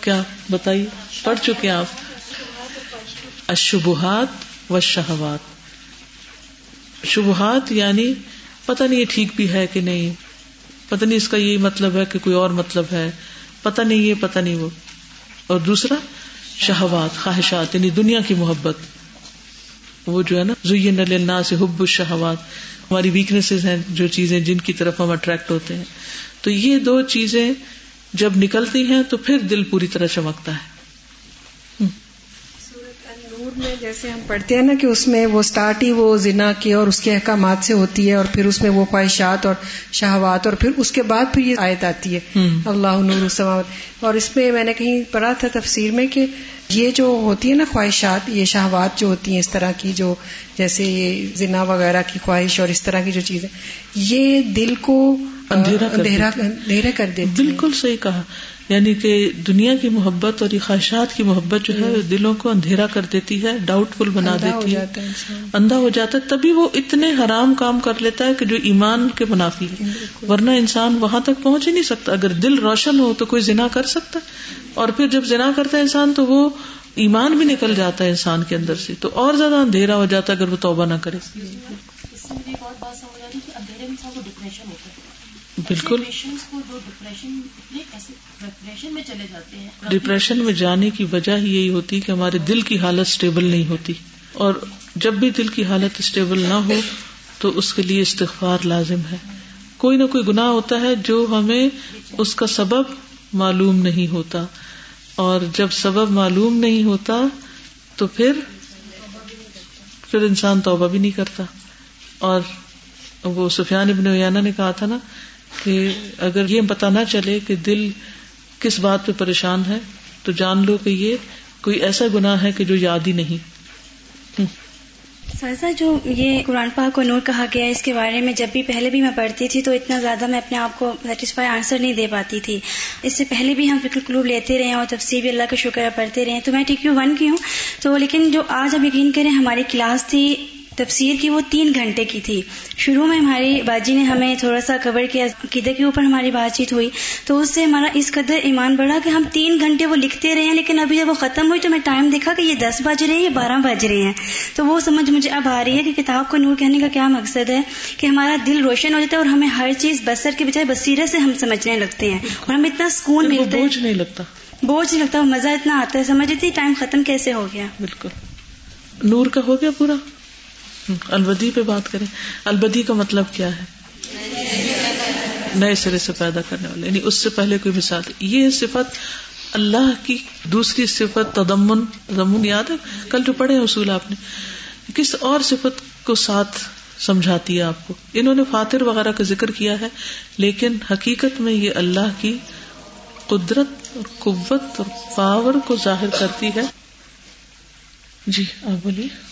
کیا بتائیے؟ پڑھ چکے آپ۔ اشبہات و شہوات شبہات یعنی پتہ نہیں یہ ٹھیک بھی ہے کہ نہیں۔ پتہ نہیں اس کا یہی مطلب ہے کہ کوئی اور مطلب ہے۔ پتہ نہیں یہ، پتہ نہیں وہ۔ اور دوسرا، شہوات، خواہشات یعنی دنیا کی محبت۔ وہ جو ہے نا زین اللہ سے حب الشہوات ہماری ویکنیسز ہیں، جو چیزیں جن کی طرف ہم اٹریکٹ ہوتے ہیں۔ تو یہ دو چیزیں جب نکلتی ہیں تو پھر دل پوری طرح چمکتا ہے۔ نور میں جیسے ہم پڑھتے ہیں نا کہ اس میں وہ اسٹارٹ ہی وہ زنا کی اور اس کے احکامات سے ہوتی ہے اور پھر اس میں وہ خواہشات اور شہوات اور پھر اس کے بعد پھر یہ آیت آتی ہے۔ اللہ نور السماوات۔ اور اس میں میں نے کہیں پڑھا تھا تفسیر میں کہ یہ جو ہوتی ہے نا خواہشات یہ شہوات جو ہوتی ہیں اس طرح کی جو جیسے یہ زنا وغیرہ کی خواہش اور اس طرح کی جو چیزیں یہ دل کو اندھیرا اندھیرا کر دیتی بالکل صحیح کہا۔ یعنی کہ دنیا کی محبت اور یہ خواہشات کی محبت جو ہے دلوں کو اندھیرا کر دیتی ہے ڈاؤٹ فل بنا دیتی ہے۔ اندھا ہو جاتا ہے تبھی وہ اتنے حرام کام کر لیتا ہے کہ جو ایمان کے منافی ہے۔ ورنہ انسان وہاں تک پہنچ ہی نہیں سکتا۔ اگر دل روشن ہو تو کوئی زنا کر سکتا اور پھر جب زنا کرتا ہے انسان تو وہ ایمان بھی نکل جاتا ہے انسان کے اندر سے۔ تو اور زیادہ اندھیرا ہو جاتا ہے اگر وہ توبہ نہ کرے۔ بالکل۔ ڈپریشن میں جانے کی وجہ ہی یہی ہوتی کہ ہمارے دل کی حالت اسٹیبل نہیں ہوتی۔ اور جب بھی دل کی حالت اسٹیبل نہ ہو تو اس کے لیے استغفار لازم ہے۔ کوئی نہ کوئی گناہ ہوتا ہے جو ہمیں اس کا سبب معلوم نہیں ہوتا۔ اور جب سبب معلوم نہیں ہوتا تو پھر پھر انسان توبہ بھی نہیں کرتا۔ اور وہ سفیان ابن ویانا نے کہا تھا نا کہ اگر یہ پتا نہ چلے کہ دل کس بات پہ پریشان ہے تو جان لو کہ یہ کوئی ایسا گناہ ہے کہ جو یاد ہی نہیں۔ سرسا جو یہ قرآن پاک کو نور کہا گیا اس کے بارے میں جب بھی پہلے بھی میں پڑھتی تھی تو اتنا زیادہ میں اپنے آپ کو سیٹسفائی آنسر نہیں دے پاتی تھی۔ اس سے پہلے بھی ہم فکر کلوب لیتے رہے اور تفصیل بھی اللہ کا شکر پڑھتے رہے تو میں ٹی کیو ون کی ہوں۔ تو لیکن جو آج اب یقین کریں، ہماری کلاس تھی تفسیر کی وہ تین گھنٹے کی تھی۔ شروع میں ہماری باجی نے ہمیں تھوڑا سا کور کیا عقیدے کے اوپر ہماری بات چیت ہوئی۔ تو اس سے ہمارا اس قدر ایمان بڑھا کہ ہم تین گھنٹے وہ لکھتے رہے ہیں لیکن ابھی جب وہ ختم ہوئی تو میں ٹائم دیکھا کہ یہ دس بج رہے ہیں یا بارہ بج رہے ہیں۔ تو وہ سمجھ مجھے اب آ رہی ہے کہ کتاب کو نور کہنے کا کیا مقصد ہے؟ کہ ہمارا دل روشن ہو جاتا ہے اور ہمیں ہر چیز بسر کے بجائے بصیرت سے ہم سمجھنے لگتے ہیں۔ اور ہمیں اتنا سکون ملتا ہے۔ بوجھ نہیں لگتا۔ بوجھ نہیں لگتا مزہ اتنا آتا ہے۔ سمجھ تھی ٹائم ختم کیسے ہو گیا؟ بالکل۔ نور کا ہو گیا پورا۔ البدی پہ بات کریں۔ البدی کا مطلب کیا ہے؟ نئے سرے سے پیدا کرنے والے۔ یعنی اس سے پہلے کوئی مثال۔ یہ صفت اللہ کی دوسری صفت تدمن تدمن یاد ہے؟ کل جو پڑھے اصول آپ نے۔ کس اور صفت کو ساتھ سمجھاتی ہے آپ کو؟ انہوں نے فاتر وغیرہ کا ذکر کیا ہے، لیکن حقیقت میں یہ اللہ کی قدرت اور قوت اور پاور کو ظاہر کرتی ہے۔ جی آپ بولیے۔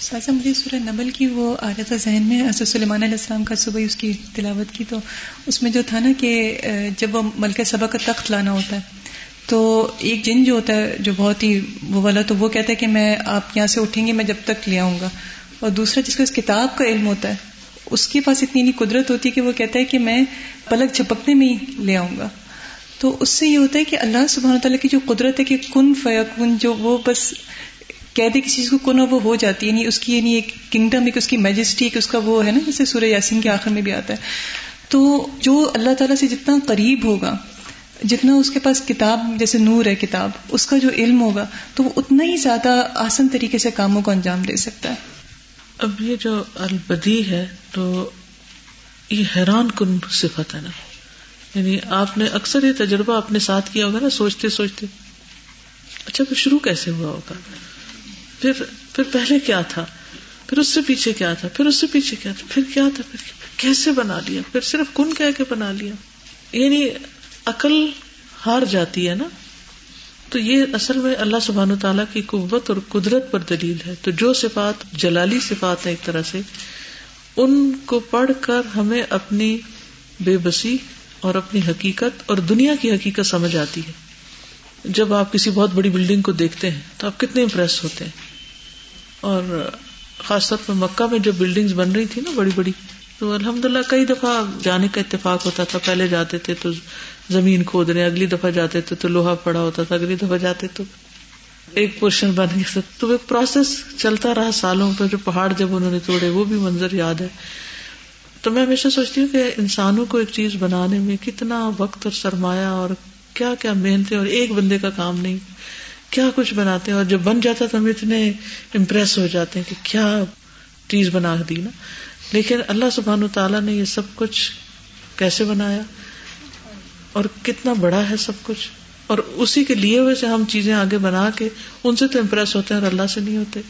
سازا مجھے سورہ نبل کی وہ آ رہا تھا ذہن میں حضرت سلیمان علیہ السلام کا صبح اس کی تلاوت کی تو اس میں جو تھا نا کہ جب وہ ملکہ سبا کا تخت لانا ہوتا ہے، تو ایک جن جو ہوتا ہے جو بہت ہی وہ والا تو وہ کہتا ہے کہ میں آپ یہاں سے اٹھیں گے، میں جب تک لے آؤں گا۔ اور دوسرا جس کو اس کتاب کا علم ہوتا ہے، اس کے پاس اتنی نہیں قدرت ہوتی ہے کہ وہ کہتا ہے کہ میں پلک جھپکنے میں ہی لے آؤں گا۔ تو اس سے یہ ہوتا ہے کہ اللہ سبحانہ تعالیٰ کی جو قدرت ہے کہ کن فیکن جو وہ بس کہہ دے کسی چیز کو کن وہ ہو جاتی ہے یعنی اس کی یعنی ایک کنگڈم ایک اس کی میجسٹی ایک اس کا وہ ہے نا، جیسے سورہ یاسین کے آخر میں بھی آتا ہے۔ تو جو اللہ تعالیٰ سے جتنا قریب ہوگا، جتنا اس کے پاس کتاب، جیسے نور ہے کتاب، اس کا جو علم ہوگا، تو وہ اتنا ہی زیادہ آسن طریقے سے کاموں کو انجام دے سکتا ہے۔ اب یہ جو البدی ہے، تو یہ حیران کن صفت ہے نا۔ یعنی آپ نے اکثر یہ تجربہ اپنے ساتھ کیا ہوگا نا، سوچتے سوچتے۔ اچھا پھر شروع کیسے ہوا ہوگا؟ پھر پھر پہلے کیا تھا؟ پھر اس سے پیچھے کیا تھا؟ پھر اس سے پیچھے کیا تھا؟ پھر کیا تھا؟ پھر کیسے بنا لیا؟ پھر صرف کن کہہ کے بنا لیا؟ یعنی عقل ہار جاتی ہے نا؟ تو یہ اصل میں اللہ سبحان تعالیٰ کی قوت اور قدرت پر دلیل ہے۔ تو جو صفات جلالی صفات ہیں ایک طرح سے، ان کو پڑھ کر ہمیں اپنی بے بسی اور اپنی حقیقت اور دنیا کی حقیقت سمجھ آتی ہے۔ جب آپ کسی بہت بڑی بلڈنگ کو دیکھتے ہیں تو آپ کتنے امپریس ہوتے ہیں۔ اور خاص طور پر مکہ میں جب بلڈنگ بن رہی تھی نا بڑی بڑی، تو الحمد للہ کئی دفعہ جانے کا اتفاق ہوتا تھا۔ پہلے جاتے تھے تو زمین کھود رہے اگلی دفعہ جاتے تھے تو لوہا پڑا ہوتا تھا، اگلی دفعہ جاتے تو ایک پورشن بن گیا۔ تو ایک پروسیس چلتا رہا سالوں پہ جو پہاڑ جب انہوں نے توڑے، وہ بھی منظر یاد ہے۔ تو میں ہمیشہ سوچتی ہوں کہ انسانوں کو ایک چیز بنانے میں کتنا وقت اور سرمایہ اور کیا کیا محنتیں اور ایک بندے کا کام نہیں۔ کیا کچھ بناتے ہیں؟ اور جب بن جاتا تو ہم اتنے امپریس ہو جاتے ہیں کہ کیا چیز بنا دی نا۔ لیکن اللہ سبحان تعالیٰ نے یہ سب کچھ کیسے بنایا؟ اور کتنا بڑا ہے سب کچھ؟ اور اسی کے لیے ہوئے سے ہم چیزیں آگے بنا کے ان سے تو امپریس ہوتے ہیں اور اللہ سے نہیں ہوتے۔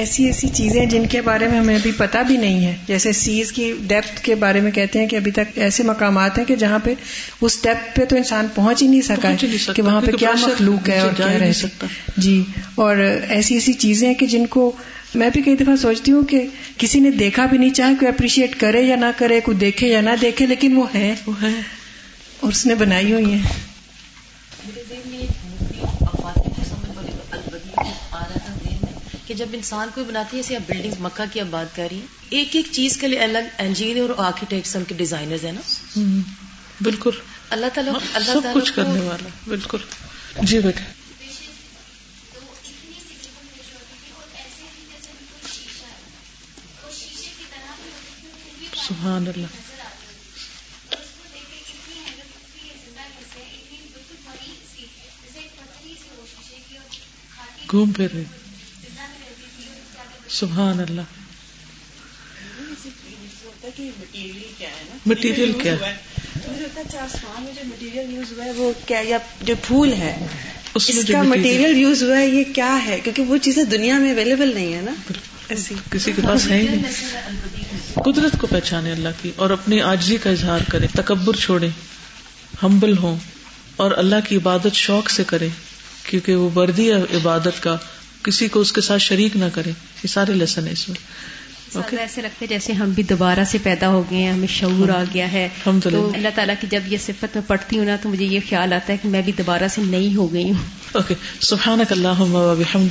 ایسی ایسی چیزیں جن کے بارے میں ہمیں ابھی پتا بھی نہیں ہے۔ جیسے سیز کی ڈیپتھ کے بارے میں کہتے ہیں کہ ابھی تک ایسے مقامات ہیں کہ جہاں پہ اس ڈیپتھ پہ تو انسان پہنچ ہی نہیں سکا ہے کہ وہاں پہ کیا مخلوق ہے اور کیا رہ سکتا۔ جی اور ایسی ایسی چیزیں ہیں کہ جن کو میں بھی کئی دفعہ سوچتی ہوں کہ کسی نے دیکھا بھی نہیں چاہے کوئی اپریشیٹ کرے یا نہ کرے کوئی دیکھے یا نہ دیکھے لیکن وہ ہے۔ وہ ہے۔ اور اس نے بنائی ہوئی ہیں۔ کہ جب انسان کوئی بناتی ہے جیسے آپ بلڈنگ مکہ کی اب بات کر رہی ہیں ایک ایک چیز کے لیے الگ انجینئر اور آرکیٹیکٹس ان کے ڈیزائنرز ہیں نا؟ بالکل۔ اللہ تعالیٰ اللہ سب کچھ کرنے والا بالکل۔ جی بیٹے سبحان اللہ۔ گھوم پھر رہے۔ سبحان اللہ۔ مٹیریل کیا مٹیریل یوز ہوا ہے وہ کیا یا جو پھول ہے اس کا مٹیریل یوز ہوا ہے یہ کیا ہے؟ کیونکہ وہ چیزیں دنیا میں اویلیبل نہیں ہے نا۔ کسی کے پاس ہے قدرت کو پہچانے اللہ کی اور اپنی آجزی کا اظہار کرے تکبر چھوڑے ہمبل ہوں اور اللہ کی عبادت شوق سے کرے کیونکہ وہ بردی ہے عبادت کا کسی کو اس کے ساتھ شریک نہ کرے۔ یہ سارے لیسن ہے اس میں۔ ایسے لگتے جیسے ہم بھی دوبارہ سے پیدا ہو گئے ہیں ہمیں شعور آ گیا ہے۔ تو اللہ تعالیٰ کی جب یہ صفت میں پڑھتی ہوں نا تو مجھے یہ خیال آتا ہے کہ میں بھی دوبارہ سے نئی ہو گئی ہوں۔ اوکے سبحان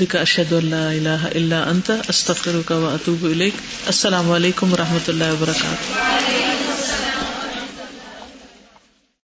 کا اشد اللہ اللہ اللہ انت استخر کا اطوب السلام علیکم و رحمۃ اللہ وبرکاتہ۔